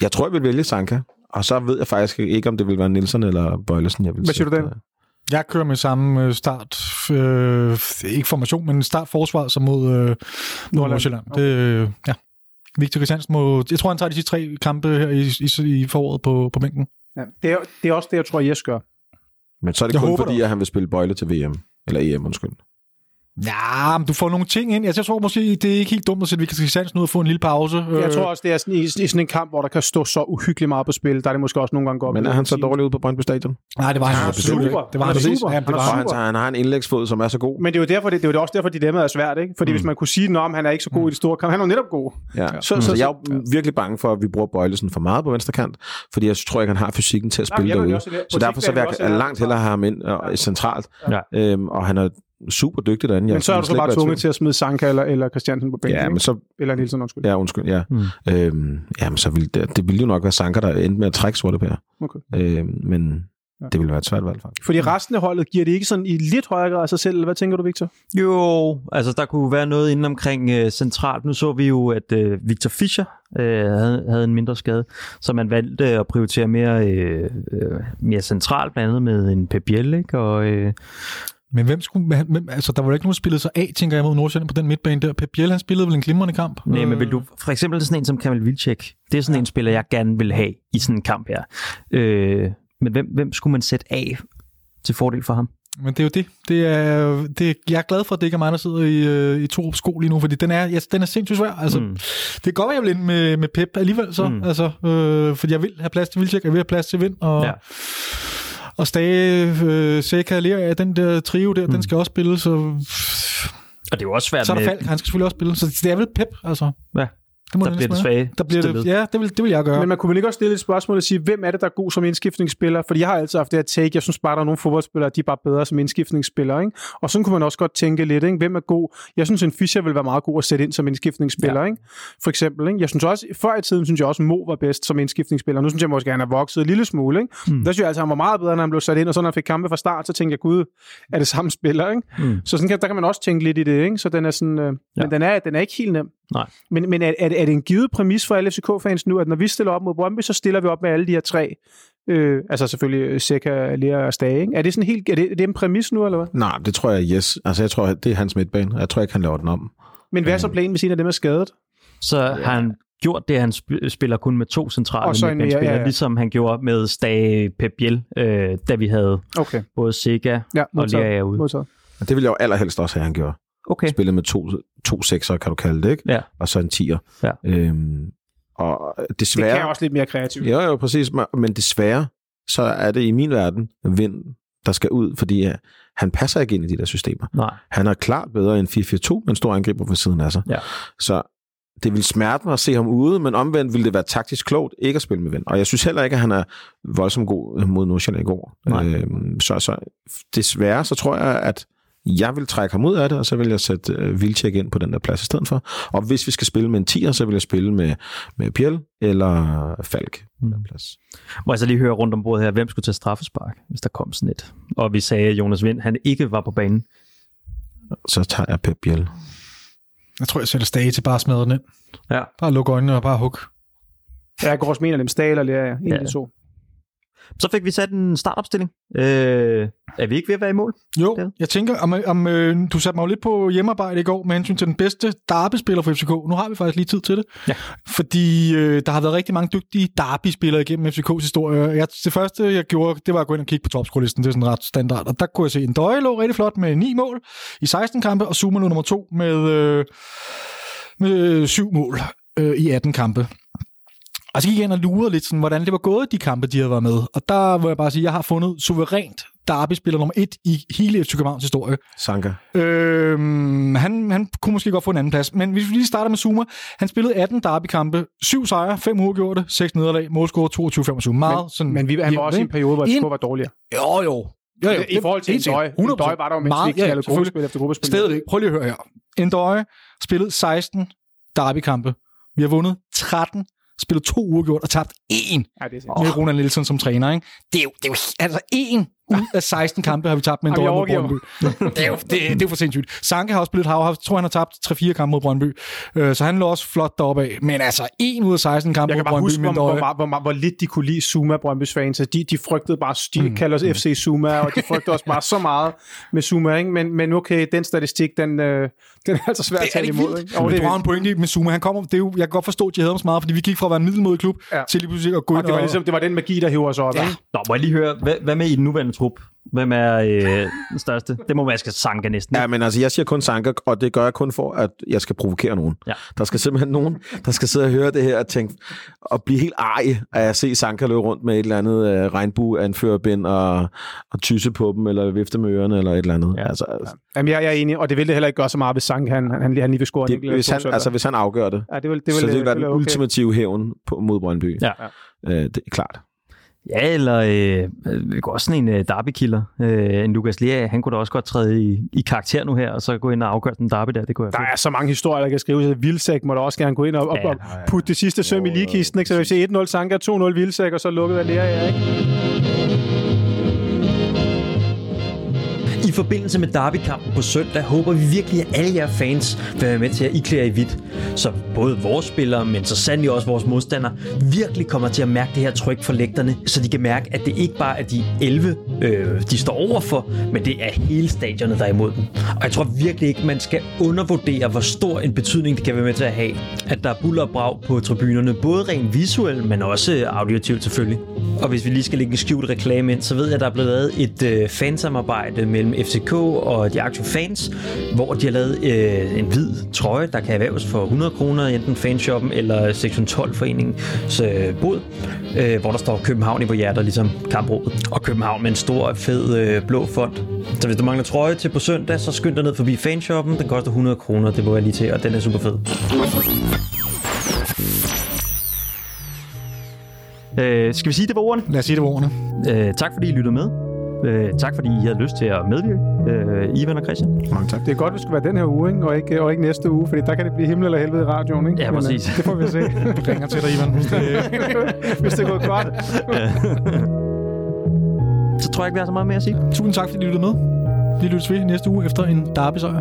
jeg tror, jeg vil vælge Sanka, og så ved jeg faktisk ikke, om det vil være Nielsen eller Bøjlesen, jeg vil Hvad siger du den? Jeg kører med samme øh, start, øh, ikke formation, men start forsvar som mod øh, Nordsjælland. Okay. Det, øh, ja. Victor Christiansen må, jeg tror, han tager de sidste tre kampe her i, i, i foråret på, på bænken. Ja, det, er, det er også det, jeg tror, Jes gør. Men så er det jeg kun fordi, at han vil spille Bøjle til VM. Eller EM, undskyld. Ja, men du får nogle ting ind. Jeg tror måske, det er ikke helt dumt at sætte Victor Christiansen ud og få en lille pause. Jeg tror også, det er sådan, i, i sådan en kamp, hvor der kan stå så uhyggeligt meget på spil. Der er det måske også nogle gange godt. Men er han så dårlig ude på Brøndby Stadion? Nej, det var han absolut ikke. Det var han, super. Ja, det var han, han, han har en indlægsfod, som er så god. Men det er jo, derfor, det, det er jo også derfor, dilemmaet er svært. Ikke? Fordi mm. hvis man kunne sige, at han er ikke så god mm. i de store kampe, han er jo netop god. Ja. Så, mm. så, så, jeg er virkelig bange for, at vi bruger Bøjlesen for meget på venstre kant, fordi jeg tror ikke, han har fysikken til at spille derude. Så derfor så vil jeg langt hellere have ham ind centralt. Øhm, og han er super dygtig derinde. Jeg men så er du så bare tvunget til at smide Sanka eller, eller Christiansen på bænken, ja, men så, Eller Nielsen, undskyld. Ja, undskyld, ja. Mm. Øhm, jamen, så vil det, det ville jo nok være Sanka, der endte med at trække sorte pære. Okay. Øhm, men ja. det ville være et svært valg, faktisk. Fordi resten af holdet giver det ikke sådan i lidt højere grad sig selv, hvad tænker du, Victor? Jo, altså der kunne være noget inden omkring uh, centralt. Nu så vi jo, at uh, Victor Fischer uh, havde, havde en mindre skade, så man valgte at prioritere mere, uh, uh, mere centralt, blandt andet med en Pep Biel, ikke? Og, uh, men hvem skulle, hvem, altså, der var ikke nogen, der spillede sig af, tænker jeg, mod Nordsjælland på den midtbane der. Pep Biel, han spillede vel en glimrende kamp? Nej, men vil du, for eksempel sådan en som Kamil Vilcek, det er sådan en spiller, jeg gerne vil have i sådan en kamp her. Øh, men hvem, hvem skulle man sætte af til fordel for ham? Men det er jo det. det, er, det jeg er glad for, at det ikke er mig, der sidder i, øh, i to sko lige nu, fordi den er, ja, den er sindssygt svær. Altså, mm. Det kan godt være, jeg vil ind med, med Pep alligevel, så, mm. altså, øh, fordi jeg vil have plads til Vilcek, jeg vil have plads til Vind, og... Ja og Stage, øh, Seca, Lea, den der trio der, mm. den skal også spille, så... Og det er jo også svært Så er der Falk, han skal selvfølgelig også spille, så det er vel pep, altså. Ja. Det må der bliver det svage der bliver det, Ja, det vil, det vil jeg gøre. Men man kunne vel ikke også stille et spørgsmål og sige, hvem er det, der er god som indskiftningsspiller? Fordi jeg har altid haft det her take, jeg synes bare, der er nogle fodboldspillere, de er bare bedre som indskiftningsspillere. Ikke? Og sådan kunne man også godt tænke lidt, ikke? hvem er god? Jeg synes, en Fischer vil være meget god at sætte ind som indskiftningsspiller. Ja. Ikke? For eksempel. Ikke? Jeg synes også, før i tiden synes jeg også, Mo var bedst som indskiftningsspiller. Nu synes jeg måske, han er vokset en lille smule. Ikke? Mm. Der synes jeg altså, han var meget bedre, når han blev sat ind, og så når han fik kampe fra start, så tænkte jeg, gud, er det samme spiller? Ikke? Mm. Så sådan kan, der kan man også tænke lidt i det. Ikke? Så den er sådan, øh, ja. men den er, den er ikke helt nem. Nej. Men, men er, er, er det en givet præmis for alle FCK-fans nu, at når vi stiller op mod Brøndby, så stiller vi op med alle de her tre Øh, altså selvfølgelig Seca, Lea og Stage. Ikke? Er det sådan helt, er det, er det en præmis nu, eller hvad? Nej, det tror jeg, yes. Altså jeg tror, det er hans midtbane. Jeg tror ikke, han laver den om. Men hvad er så øh. planen med siden af dem er skadet? Så ja. har han gjort det, han spiller kun med to centrale og så en, ja, ja, ja. ligesom han gjorde med Stage Pep Biel, øh, da vi havde okay. både Seca ja, og Lea ude. Modtaget. Det ville jeg jo allerhelst også have, han gjorde. Okay. Spillet med to, to sekser, kan du kalde det, ikke? Ja. Og så en tier. Ja. Øhm, og desværre... Det kan også lidt mere kreativt. Ja, jo, præcis. Men desværre, så er det i min verden Vind, der skal ud, fordi han passer ikke ind i de der systemer. Nej. Han er klart bedre end 4-4-2, med en stor angriber på siden af sig. Ja. Så det vil smerte mig at se ham ude, men omvendt ville det være taktisk klogt ikke at spille med Vind. Og jeg synes heller ikke, at han er voldsomt god mod Nordsjælland i går. Øhm, så, så desværre, så tror jeg, at jeg vil trække ham ud af det, og så vil jeg sætte uh, Vilcek ind på den der plads i stedet for. Og hvis vi skal spille med en 10'er, så vil jeg spille med, med Pjell eller Falk på den mm. plads. Må jeg så lige høre rundt om bordet her, hvem skulle tage straffespark, hvis der kom sådan et? Og vi sagde, at Jonas Vind, han ikke var på banen. Så tager jeg Pep Biel. Jeg tror, jeg sætter stage til bare at smadre den ind. Ja. Bare luk øjnene og bare hug. Jeg går også mener dem Stahl eller Lea, en Ja. af de to. Så fik vi sat en startopstilling. Øh, er vi ikke ved at være i mål? Jo, Ja. jeg tænker, om, om øh, du satte mig jo lidt på hjemmearbejde i går med hensyn til den bedste derby-spiller for FCK. Nu har vi faktisk lige tid til det. Ja. Fordi øh, der har været rigtig mange dygtige derby-spillere igennem FCK's historie. Jeg, det første, jeg gjorde, det var at gå ind og kigge på topscorelisten. Det er sådan ret standard. Og der kunne jeg se en Døje lå rigtig flot med 9 mål i 16 kampe, og Zuma nummer 2 med, øh, med 7 mål øh, i 18 kampe. Og så gik jeg ind og lurede lidt, sådan, hvordan det var gået, de kampe, de havde været med. Og der vil jeg bare sige, at jeg har fundet suverænt derby-spiller nummer et i hele FC Københavns historie. Sanka. Øhm, han, han kunne måske godt få en anden plads. Men hvis vi lige starter med Zuma. Han spillede 18 derby-kampe, 7 sejre, 5 uafgjorte, 6 nederlag, målscore 22-25. Meget sådan... Men vi, han var også i en periode, hvor FCK var dårligere. Jo, jo. Jo, jo. I forhold til en helt sikkert. døj. En 100%. døj var der jo, vi ikke ja, selvfølgelig. gruppespil efter gruppespil. Stadigvæk. Prøv lige at høre her. Endøje spillede 16 derby-kampe. Vi har vundet 13, spillet to uafgjort og tabt én Ja, det er med Ronald Nielsen som træner. Ikke? Det, er jo, det er jo altså én ud af 16 kampe har vi tabt med en jeg dårlig mod Brøndby. Det er jo det, det er for sindssygt. Sanke har også spillet hav. Jeg tror, han har tabt 3-4 kampe mod Brøndby. Øh, så han lå også flot deroppe af. Men altså, en ud af 16 kampe Jeg mod kan bare Brøndby huske, med hvor, hvor, hvor, hvor, hvor, hvor lidt de kunne lide Zuma, Brøndby's fans. Altså, De, de frygtede bare, de mm. kalder os FC Zuma, og de frygtede også bare så meget med Zuma. Ikke? Men, men okay, den statistik, den, øh, den er altså svær at Det er tage imod. Ikke? Og, det er har en pointe med Zuma. Han kommer, det er jo, jeg kan godt forstå, at de havde ham så meget, fordi vi gik fra at være en middelmodig klub Ja. til lige pludselig at gå og ind det var, ligesom, det var den magi, der hiver os op. Ja. Ikke? Nå, må jeg lige høre, hvad, hvad med i den nuværende trup? Hvem er øh, den største? Det må være skal Sanka næsten. Ja, men altså, jeg siger kun Sanka, og det gør jeg kun for, at jeg skal provokere nogen. Ja. Der skal simpelthen nogen, der skal sidde og høre det her og tænke, og blive helt ej af at se Sanka løbe rundt med et eller andet uh, regnbue-anførerbind og, og tysse på dem, eller vifte med ørerne, eller et eller andet. Ja. Ja. Altså, altså, Jamen, jeg, jeg er enig, og det ville det heller ikke gøre så meget, hvis Sank, han, han, han, lige vil score en det, enkelt hvis, han, søndag. altså, hvis han afgør det, ja, det vil, det vil, så det vil være det den okay. ultimative hævn på, mod Brøndby. Ja. Uh, det er klart. Ja, eller øh, vi også sådan en øh, derby-killer. Øh, en Lukas Lea, han kunne da også godt træde i, i karakter nu her, og så gå ind og afgøre den derby der. Det kunne jeg Der er så mange historier, der kan skrives. Vildsæk må da også gerne gå ind og, og, Ja. og putte det sidste søm i ligekisten. Ikke? Så hvis jeg 1-0 Sanka, 2-0 Vildsæk, og så lukket af Lea, ikke? I forbindelse med derbykampen på søndag håber vi virkelig, at alle jer fans vil være med til at iklære i hvidt. Så både vores spillere, men så sandelig også vores modstandere, virkelig kommer til at mærke det her tryk fra lægterne, så de kan mærke, at det ikke bare er de 11, øh, de står overfor, men det er hele stadionet, der er imod dem. Og jeg tror virkelig ikke, man skal undervurdere, hvor stor en betydning det kan være med til at have, at der er buller og brag på tribunerne, både rent visuelt, men også auditivt selvfølgelig. Og hvis vi lige skal lægge en skjult reklame ind, så ved jeg, at der er blevet lavet et øh, fansamarbejde mellem FCK og de aktive fans, hvor de har lavet øh, en hvid trøje, der kan erhverves for 100 kroner, enten fanshoppen eller sektion 12 foreningens øh, bod, øh, hvor der står København i på hjertet, ligesom kamprådet. Og København med en stor, fed øh, blå font. Så hvis du mangler trøje til på søndag, så skynd dig ned forbi fanshoppen. Den koster 100 kroner, det må jeg lige til, og den er super fed. Øh, skal vi sige, det var ordene? Lad os sige det var ordene. Øh, tak fordi I lyttede med. Øh, tak fordi I havde lyst til at medvirke, øh, Ivan og Christian. Mange tak. Det er godt, det skulle være den her uge, ikke? Og, ikke, og ikke næste uge, fordi der kan det blive himmel eller helvede i radioen. Ikke? Ja, Men, øh, præcis. det får vi se, Vi ringer til dig, Ivan. Hvis det, hvis det går godt. Så tror jeg ikke, vi har så meget mere at sige. Tusind tak, fordi I lyttede med. Vi lyttes ved næste uge efter en derby-sejr.